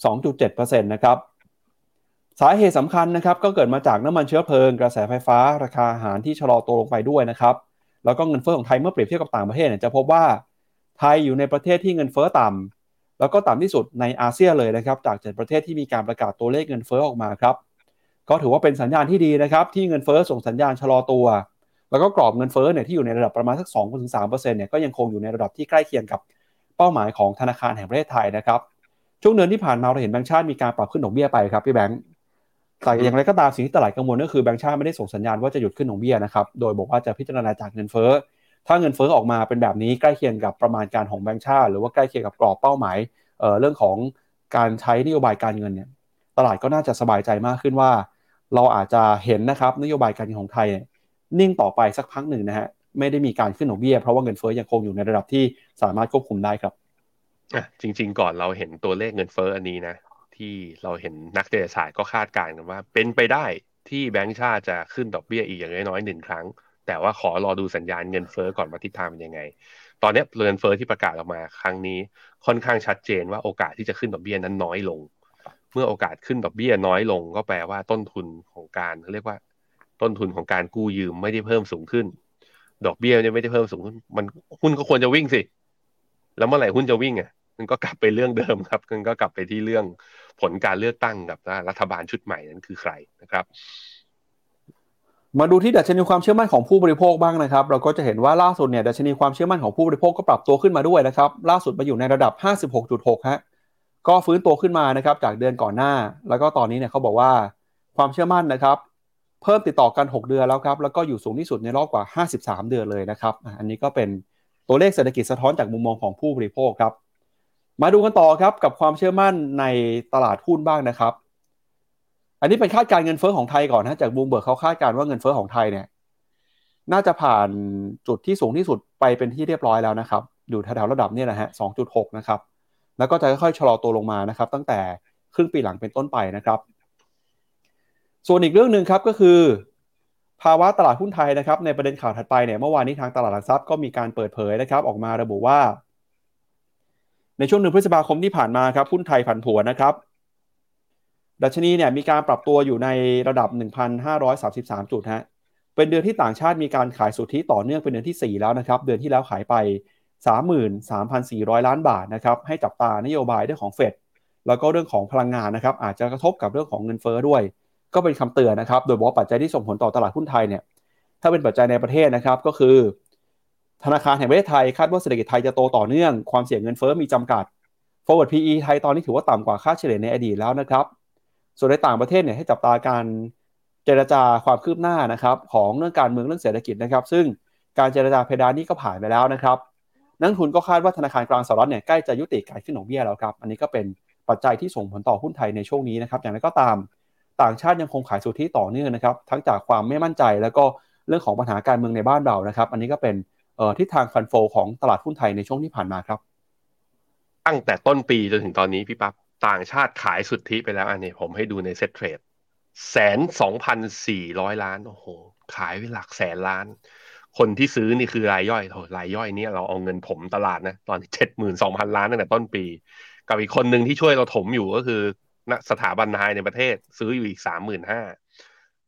2.7%นะครับ สาเหตุสำคัญนะครับก็เกิดมาจากน้ำมันเชื้อเพลิง กระแสไฟฟ้า ราคาอาหารที่ชะลอตัวลงไปด้วยนะครับแล้วก็เงินเฟ้อของไทยเมื่อเปรียบเทียบกับต่างประเทศเนี่ยจะพบว่าไทยอยู่ในประเทศที่เงินเฟ้อต่ำแล้วก็ต่ำที่สุดในอาเซียนเลยนะครับจากเจ็ดประเทศที่มีการประกาศตัวเลขเงินเฟ้อออกมาครับก็ถือว่าเป็นสัญญาณที่ดีนะครับที่เงินเฟ้อส่งสัญญาณชะลอตัว แล้วก็กรอบเงินเฟ้อเนี่ยที่อยู่ในระดับประมาณสัก2-3%เนี่ยก็ยังคงอยู่ในระดับที่ใกล้เคียงกับเป้าหมายของธนาคารแห่งประเทศไทยนะครับช่วงเดือนที่ผ่านมาเราเห็นแบงก์ชาติมีการปรับขึ้นดอกเบี้ยไปครับพี่แบงค์ แต่อย่างไรก็ตามสิ่งที่ตลาดกังวลก็คือแบงก์ชาติไม่ได้ส่งสัญญาณว่าจะหยุดขึ้นดอกเบี้ยนะครับโดยบอกว่าจะพิจารณาจากเงินเฟ้อถ้าเงินเฟ้อออกมาเป็นแบบนี้ใกล้เคียงกับประมาณการของแบงก์ชาติ หรือว่าใกล้เคียงกับกรอบเป้าหมายเเรื่องของการใช้นโยบายการเงินเนี่ยตลาดก็น่าจะสบายใจมากขึ้นว่า เราอาจจะเห็นนะครับนโยบายการเงินของไทย นิ่งต่อไปสักพักหนึ่งนะฮะไม่ได้มีการขึ้นดอกเบี้ยเพราะว่าเงินเฟ้อยังคงอยู่ในระดับที่สามารถควบคุมได้ครับจริง ๆ ก่อนเราเห็นตัวเลขเงินเฟ้ออันนี้นะ ที่เราเห็นนักเศรษฐศาสตร์ก็คาดการณ์กันว่า เป็นไปได้ที่แบงก์ชาติจะขึ้นดอกเบี้ยอีกอย่างน้อยๆหนึ่งครั้ง แต่ว่าขอรอดูสัญญาณเงินเฟ้อก่อนว่าทิศทางเป็นยังไง ตอนนี้เงินเฟ้อที่ประกาศออกมาครั้งนี้ค่อนข้างชัดเจนว่าโอกาสที่จะขึ้นดอกเบี้ยนั้นน้อยลง เมื่อโอกาสขึ้นดอกเบี้ยน้อยลง ก็แปลว่าต้นทุนของการเรียกว่า ต้นทุนของการกู้ยืมไม่ได้เพิ่มสูงขึ้น ดอกเบี้ยเนี่ยไม่ได้เพิ่มสูงขึ้น มันหุ้นก็ควรจะวิ่งสิ แล้วเมื่อไหร่หุ้นจะวิ่งอะ มันก็กลับไปเรื่องเดิมครับมันก็กลับไปที่เรื่องผลการเลือกตั้งกับรัฐบาลชุดใหม่นั้นคือใครนะครับ มาดูที่ดัชนีความเชื่อมั่นของผู้บริโภคบ้างนะครับ เราก็จะเห็นว่าล่าสุดเนี่ยดัชนีความเชื่อมั่นของผู้บริโภคก็ปรับตัวขึ้นมาด้วยนะครับ ล่าสุดมาอยู่ในระดับ 56.6 ฮะก็ฟื้นตัวขึ้นมานะครับจากเดือนก่อนหน้า แล้วก็ตอนนี้เนี่ยเขาบอกว่าความเชื่อมั่นนะครับ เพิ่มติดต่อกัน 6 เดือนแล้วครับแล้วก็อยู่สูงที่สุดในรอบกว่า 53 เดือนเลยนะครับ อันนี้ก็เป็นตัวเลขเศรษฐกิจสะท้อนจากมุมมองของผู้บริโภคครับ มาดูกันต่อครับกับความเชื่อมั่นในตลาดหุ้นบ้างนะครับ อันนี้เป็นคาดการเงินเฟ้อของไทยก่อนนะจากบูมเบิร์กเขาคาดการว่าเงินเฟ้อของไทยเนี่ยน่าจะผ่านจุดที่สูงที่สุดไปเป็นที่เรียบร้อยแล้วนะครับ อยู่แถวๆระดับเนี่ยนะฮะ 2.6 นะครับ แล้วก็จะค่อยๆชะลอตัวลงมานะครับ ตั้งแต่ครึ่งปีหลังเป็นต้นไปนะครับ ส่วนอีกเรื่องหนึ่งครับก็คือ ภาวะตลาดหุ้นไทยนะครับ ในประเด็นข่าวถัดไปเนี่ยเมื่อวานนี้ทางตลาดหลักทรัพย์ก็มีการเปิดเผยนะครับ ออกมาระบุว่า ในช่วงหนึ่งพฤษภาคมที่ผ่านมาครับหุ้นไทยผันผวนนะครับดัชนีเนี่ยมีการปรับตัวอยู่ในระดับ 1,533 จุดฮะเป็นเดือนที่ต่างชาติมีการขายสุทธิต่อเนื่องเป็นเดือนที่ 4 แล้วนะครับ เดือนที่แล้วขายไป 33,400 ล้านบาทนะครับให้จับตานโยบายเรื่องของเฟดแล้วก็เรื่องของพลังงานนะครับ อาจจะกระทบกับเรื่องของเงินเฟ้อด้วย ก็เป็นคำเตือนนะครับ โดยบอกปัจจัยที่ส่งผลต่อตลาดหุ้นไทยเนี่ยถ้าเป็นปัจจัยในประเทศนะครับก็คือ ธนาคารแห่งประเทศไทยคาดว่าเศรษฐกิจไทยจะโตต่อเนื่อง ความเสี่ยงเงินเฟ้อมีจำกัด forward PE ไทยตอนนี้ถือว่าต่ำกว่าค่าเฉลี่ยในอดีตแล้วนะครับ ส่วนในต่างประเทศเนี่ยให้จับตาการเจรจาความคืบหน้านะครับของเรื่องการเมืองเรื่องเศรษฐกิจนะครับ ซึ่งการเจรจาเพดานนี้ก็ผ่านไปแล้วนะครับ นักทุนก็คาดว่าธนาคารกลางสหรัฐเนี่ยใกล้จะยุติการขึ้นดอกเบี้ยแล้วครับ อันนี้ก็เป็นปัจจัยที่ส่งผลต่อหุ้นไทยในช่วงนี้นะครับ อย่างไรก็ตามต่างชาติยังคงขายสุทธิต่อเนื่องนะครับ ทั้งจากความไม่มั่นใจแล้วก็เรื่องของปัญหาการเมืองในบ้านเรานะครับ อันนี้ก็เป็น ทิศทาง fund flow ของตลาดหุ้นไทยในช่วงที่ผ่านมาครับ ตั้งแต่ต้นปีจนถึงตอนนี้พี่แบงค์ต่างชาติขายสุทธิไปแล้วอันนี้ผมให้ดูใน Settrade แสนสองพันสี่ร้อยล้านโอ้โห ขายไปหลักแสนล้าน คนที่ซื้อนี่คือรายย่อยโถรายย่อยนี่เราเอาเงินถมตลาดนะตอนเจ็ดหมื่นสองพันล้านตั้งแต่ต้นปี กับอีกคนหนึ่งที่ช่วยเราถมอยู่ก็คือสถาบันนายในประเทศซื้ออยู่อีกสามหมื่นห้า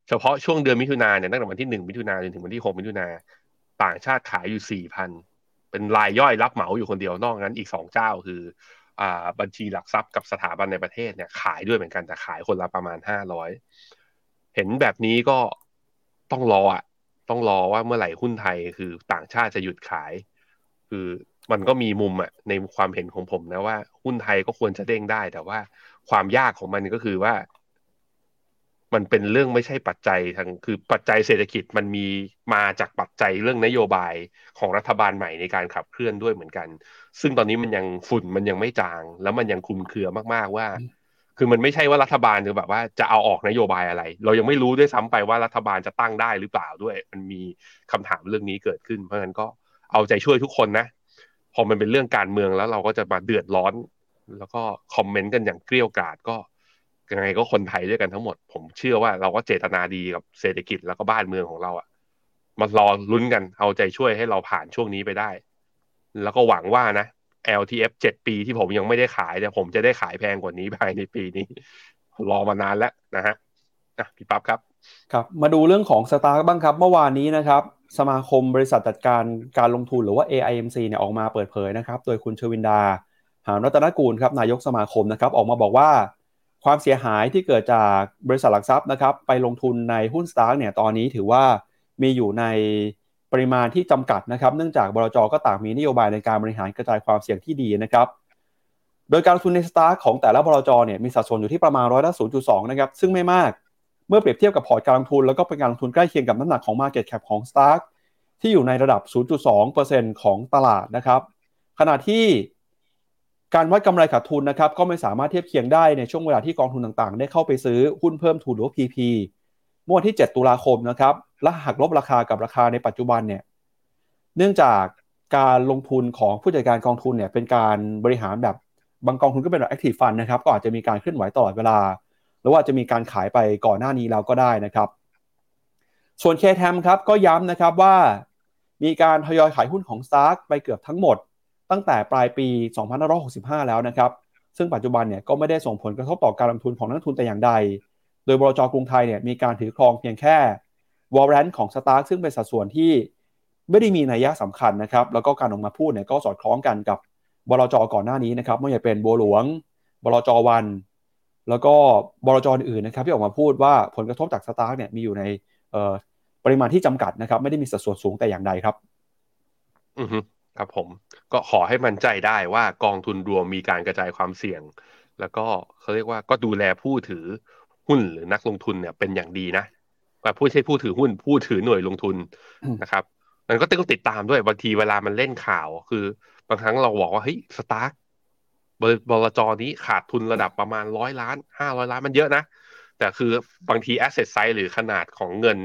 เฉพาะช่วงเดือนมิถุนาเนี่ยตั้งแต่วันที่หนึ่งมิถุนาจนถึงวันที่หกมิถุนา ต่างชาติขายอยู่สี่พันเป็นรายย่อยรับเหมาอยู่คนเดียวนอกนั้นอีกสองเจ้าคือบัญชีหลักทรัพย์กับสถาบันในประเทศเนี่ยขายด้วยเหมือนกันแต่ขายคนละประมาณห้าร้อยเห็นแบบนี้ก็ต้องรออะต้องรอว่าเมื่อไหร่หุ้นไทยคือต่างชาติจะหยุดขาย คือมันก็มีมุมอะในความเห็นของผมนะว่า หุ้นไทยก็ควรจะเด้งได้ แต่ว่าความยากของมันก็คือว่า มันเป็นเรื่องไม่ใช่ปัจจัยทางคือปัจจัยเศรษฐกิจมันมีมาจากปัจจัยเรื่องนโยบายของรัฐบาลใหม่ในการขับเคลื่อนด้วยเหมือนกัน ซึ่งตอนนี้มันยังฝุ่นมันยังไม่จาง แล้วมันยังคลุมเครือมากๆว่า คือมันไม่ใช่ว่ารัฐบาลจะแบบว่าจะเอาออกนโยบายอะไร เรายังไม่รู้ด้วยซ้ำไปว่ารัฐบาลจะตั้งได้หรือเปล่าด้วย มันมีคำถามเรื่องนี้เกิดขึ้น เพราะฉะนั้นก็เอาใจช่วยทุกคนนะพอมันเป็นเรื่องการเมืองแล้วเราก็จะมาเดือดร้อน แล้วก็คอมเมนต์กันอย่างเกลี้ยกล่อมก็ ยังไงก็คนไทยด้วยกันทั้งหมด ผมเชื่อว่าเราก็เจตนาดีกับเศรษฐกิจแล้วก็บ้านเมืองของเราอะ่ะมารอลุ้นกันเอาใจช่วยให้เราผ่านช่วงนี้ไปได้ แล้วก็หวังว่านะ LTF เจ็ดปีที่ผมยังไม่ได้ขายเนี่ยผมจะได้ขายแพงกว่านี้ภายในปีนี้ รอมานานแล้วนะฮะอะพี่ปั๊บครับ ครับ มาดูเรื่องของสตาร์บ้างครับ เมื่อวานนี้นะครับ สมาคมบริษัทจัดการการลงทุนหรือว่า AIMC เนี่ยออกมาเปิดเผยนะครับ โดยคุณชวินดา หามรัตนกูลครับนายกสมาคมนะครับ ออกมาบอกว่า ความเสียหายที่เกิดจากบริษัทหลักทรัพย์นะครับ ไปลงทุนในหุ้นสตาร์เนี่ยตอนนี้ถือว่ามีอยู่ในปริมาณที่จำกัดนะครับ เนื่องจากบลจก็ต่างมีนโยบายในการบริหารกระจายความเสี่ยงที่ดีนะครับ โดยการลงทุนในสตาร์ของแต่ละบลจเนี่ยมีสัดส่วนอยู่ที่ประมาณร้อยละ0.2 นะครับ ซึ่งไม่มากเมื่อเปรียบเทียบกับพอร์ตการลงทุน แล้วก็เป็นการลงทุนใกล้เคียงกับน้ำหนักของ Market Cap ของ Stark ที่อยู่ในระดับ 0.2%ของตลาดนะครับ ขณะที่ การวัดกำไรขาดทุนนะครับก็ไม่สามารถเทียบเคียงได้ในช่วงเวลาที่กองทุนต่างๆ ได้เข้าไปซื้อหุ้นเพิ่มทุนหรือ PP เมื่อวันที่ 7 ตุลาคมนะครับและหักลบราคากับราคาในปัจจุบันเนี่ยเนื่องจากการลงทุนของผู้จัดการกองทุนเนี่ยเป็นการบริหารแบบบางกองทุนก็เป็นแบบ active fund นะครับก็อาจจะมีการเคลื่อนไหวตลอดเวลา หรือว่าจะมีการขายไปก่อนหน้านี้แล้วก็ได้นะครับ ส่วน KTM ครับก็ย้ำนะครับว่ามีการทยอยขายหุ้นของ Stark ไปเกือบทั้งหมด ตั้งแต่ปลายปี 2565 แล้วนะครับ ซึ่งปัจจุบันเนี่ยก็ไม่ได้ส่งผลกระทบต่อการลงทุนของนักทุนแต่อย่างใด โดยบลจกรุงไทยเนี่ยมีการถือครองเพียงแค่วอลเลนของ Stark ซึ่งเป็นสัดส่วนที่ไม่ได้มีนัยยะสำคัญนะครับ แล้วก็การออกมาพูดเนี่ยก็สอดคล้องกันกับบลจก่อนหน้านี้นะครับไม่ว่าจะเป็นบัวหลวงบลจวัน แล้วก็บลจอื่นนะครับที่ออกมาพูดว่าผลกระทบจากสตาร์เนี่ยมีอยู่ในปริมาณที่จำกัดนะครับ ไม่ได้มีสัดส่วนสูงแต่อย่างใดครับ อือฮึ ครับผมก็ขอให้มั่นใจได้ว่ากองทุนรวมมีการกระจายความเสี่ยง แล้วก็เขาเรียกว่าก็ดูแลผู้ถือหุ้นหรือนักลงทุนเนี่ยเป็นอย่างดีนะว่าผู้ใช่ผู้ถือหุ้นผู้ถือหน่วยลงทุนนะครับ มันก็ต้องติดตามด้วยบางทีเวลามันเล่นข่าวคือบางครั้งเราบอกว่าเฮ้ยสตาร์กบลจนี้ขาดทุนระดับประมาณร้อยล้านห้าร้อยล้านมันเยอะนะ แต่คือบางที asset size หรือขนาดของเงิน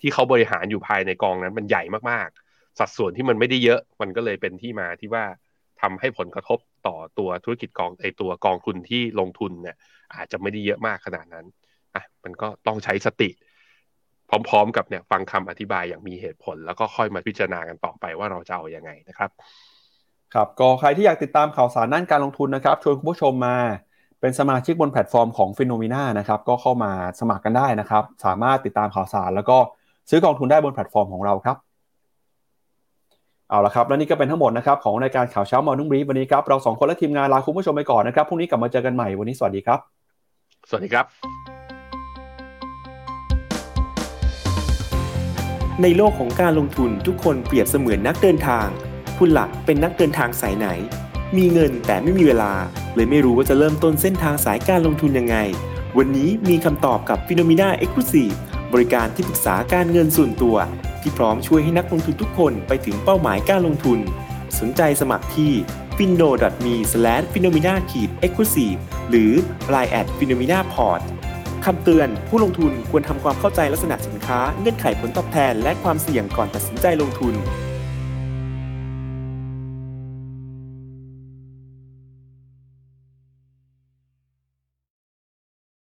ที่เขาบริหารอยู่ภายในกองนั้นมันใหญ่มากๆ สัดส่วนที่มันไม่ได้เยอะ มันก็เลยเป็นที่มาที่ว่าทำให้ผลกระทบต่อตัวธุรกิจกองไอตัวกองทุนที่ลงทุนเนี่ยอาจจะไม่ได้เยอะมากขนาดนั้นอะมันก็ต้องใช้สติ พร้อมๆ กับเนี่ยฟังคำอธิบายอย่างมีเหตุผล แล้วก็ค่อยมาพิจารณากันต่อไปว่าเราจะเอาอยัางไงนะครับ ครับก็ใครที่อยากติดตามข่าวสารด้านการลงทุนนะครับชวนคุณผู้ชมมาเป็นสมาชิกบนแพลตฟอร์มของ FINNOMENA นะครับก็เข้ามาสมัครกันได้นะครับ สามารถติดตามข่าวสาร แล้วก็ซื้อกองทุนได้บนแพลตฟอร์มของเราครับ เอาละครับ และนี่ก็เป็นทั้งหมดนะครับของรายการข่าวเช้า Morning Brief วันนี้ครับเราสองคนและทีมงานลาคุณผู้ชมไปก่อนนะครับพรุ่งนี้กลับมาเจอกันใหม่วันนี้สวัสดีครับ สวัสดีครับ ในโลกของการลงทุนทุกคนเปรียบเสมือนนักเดินทาง คุณหลักเป็นนักเดินทางสายไหน มีเงินแต่ไม่มีเวลา เลยไม่รู้ว่าจะเริ่มต้นเส้นทางสายการลงทุนยังไง วันนี้มีคำตอบกับ p h e n o m e n a Exclusive บริการที่ปรึกษาการเงินส่วนตัว ที่พร้อมช่วยให้นักลงทุนทุกคนไปถึงเป้าหมายการลงทุน สนใจสมัครที่ f i n o m e p h e n o m e n a exclusive หรือ line at p h e n o m e n a port คำเตือน ผู้ลงทุนควรทำความเข้าใจลักษณะสินค้า เงื่อนไขผลตอบแทน และความเสี่ยงก่อนตัดสินใจลงทุน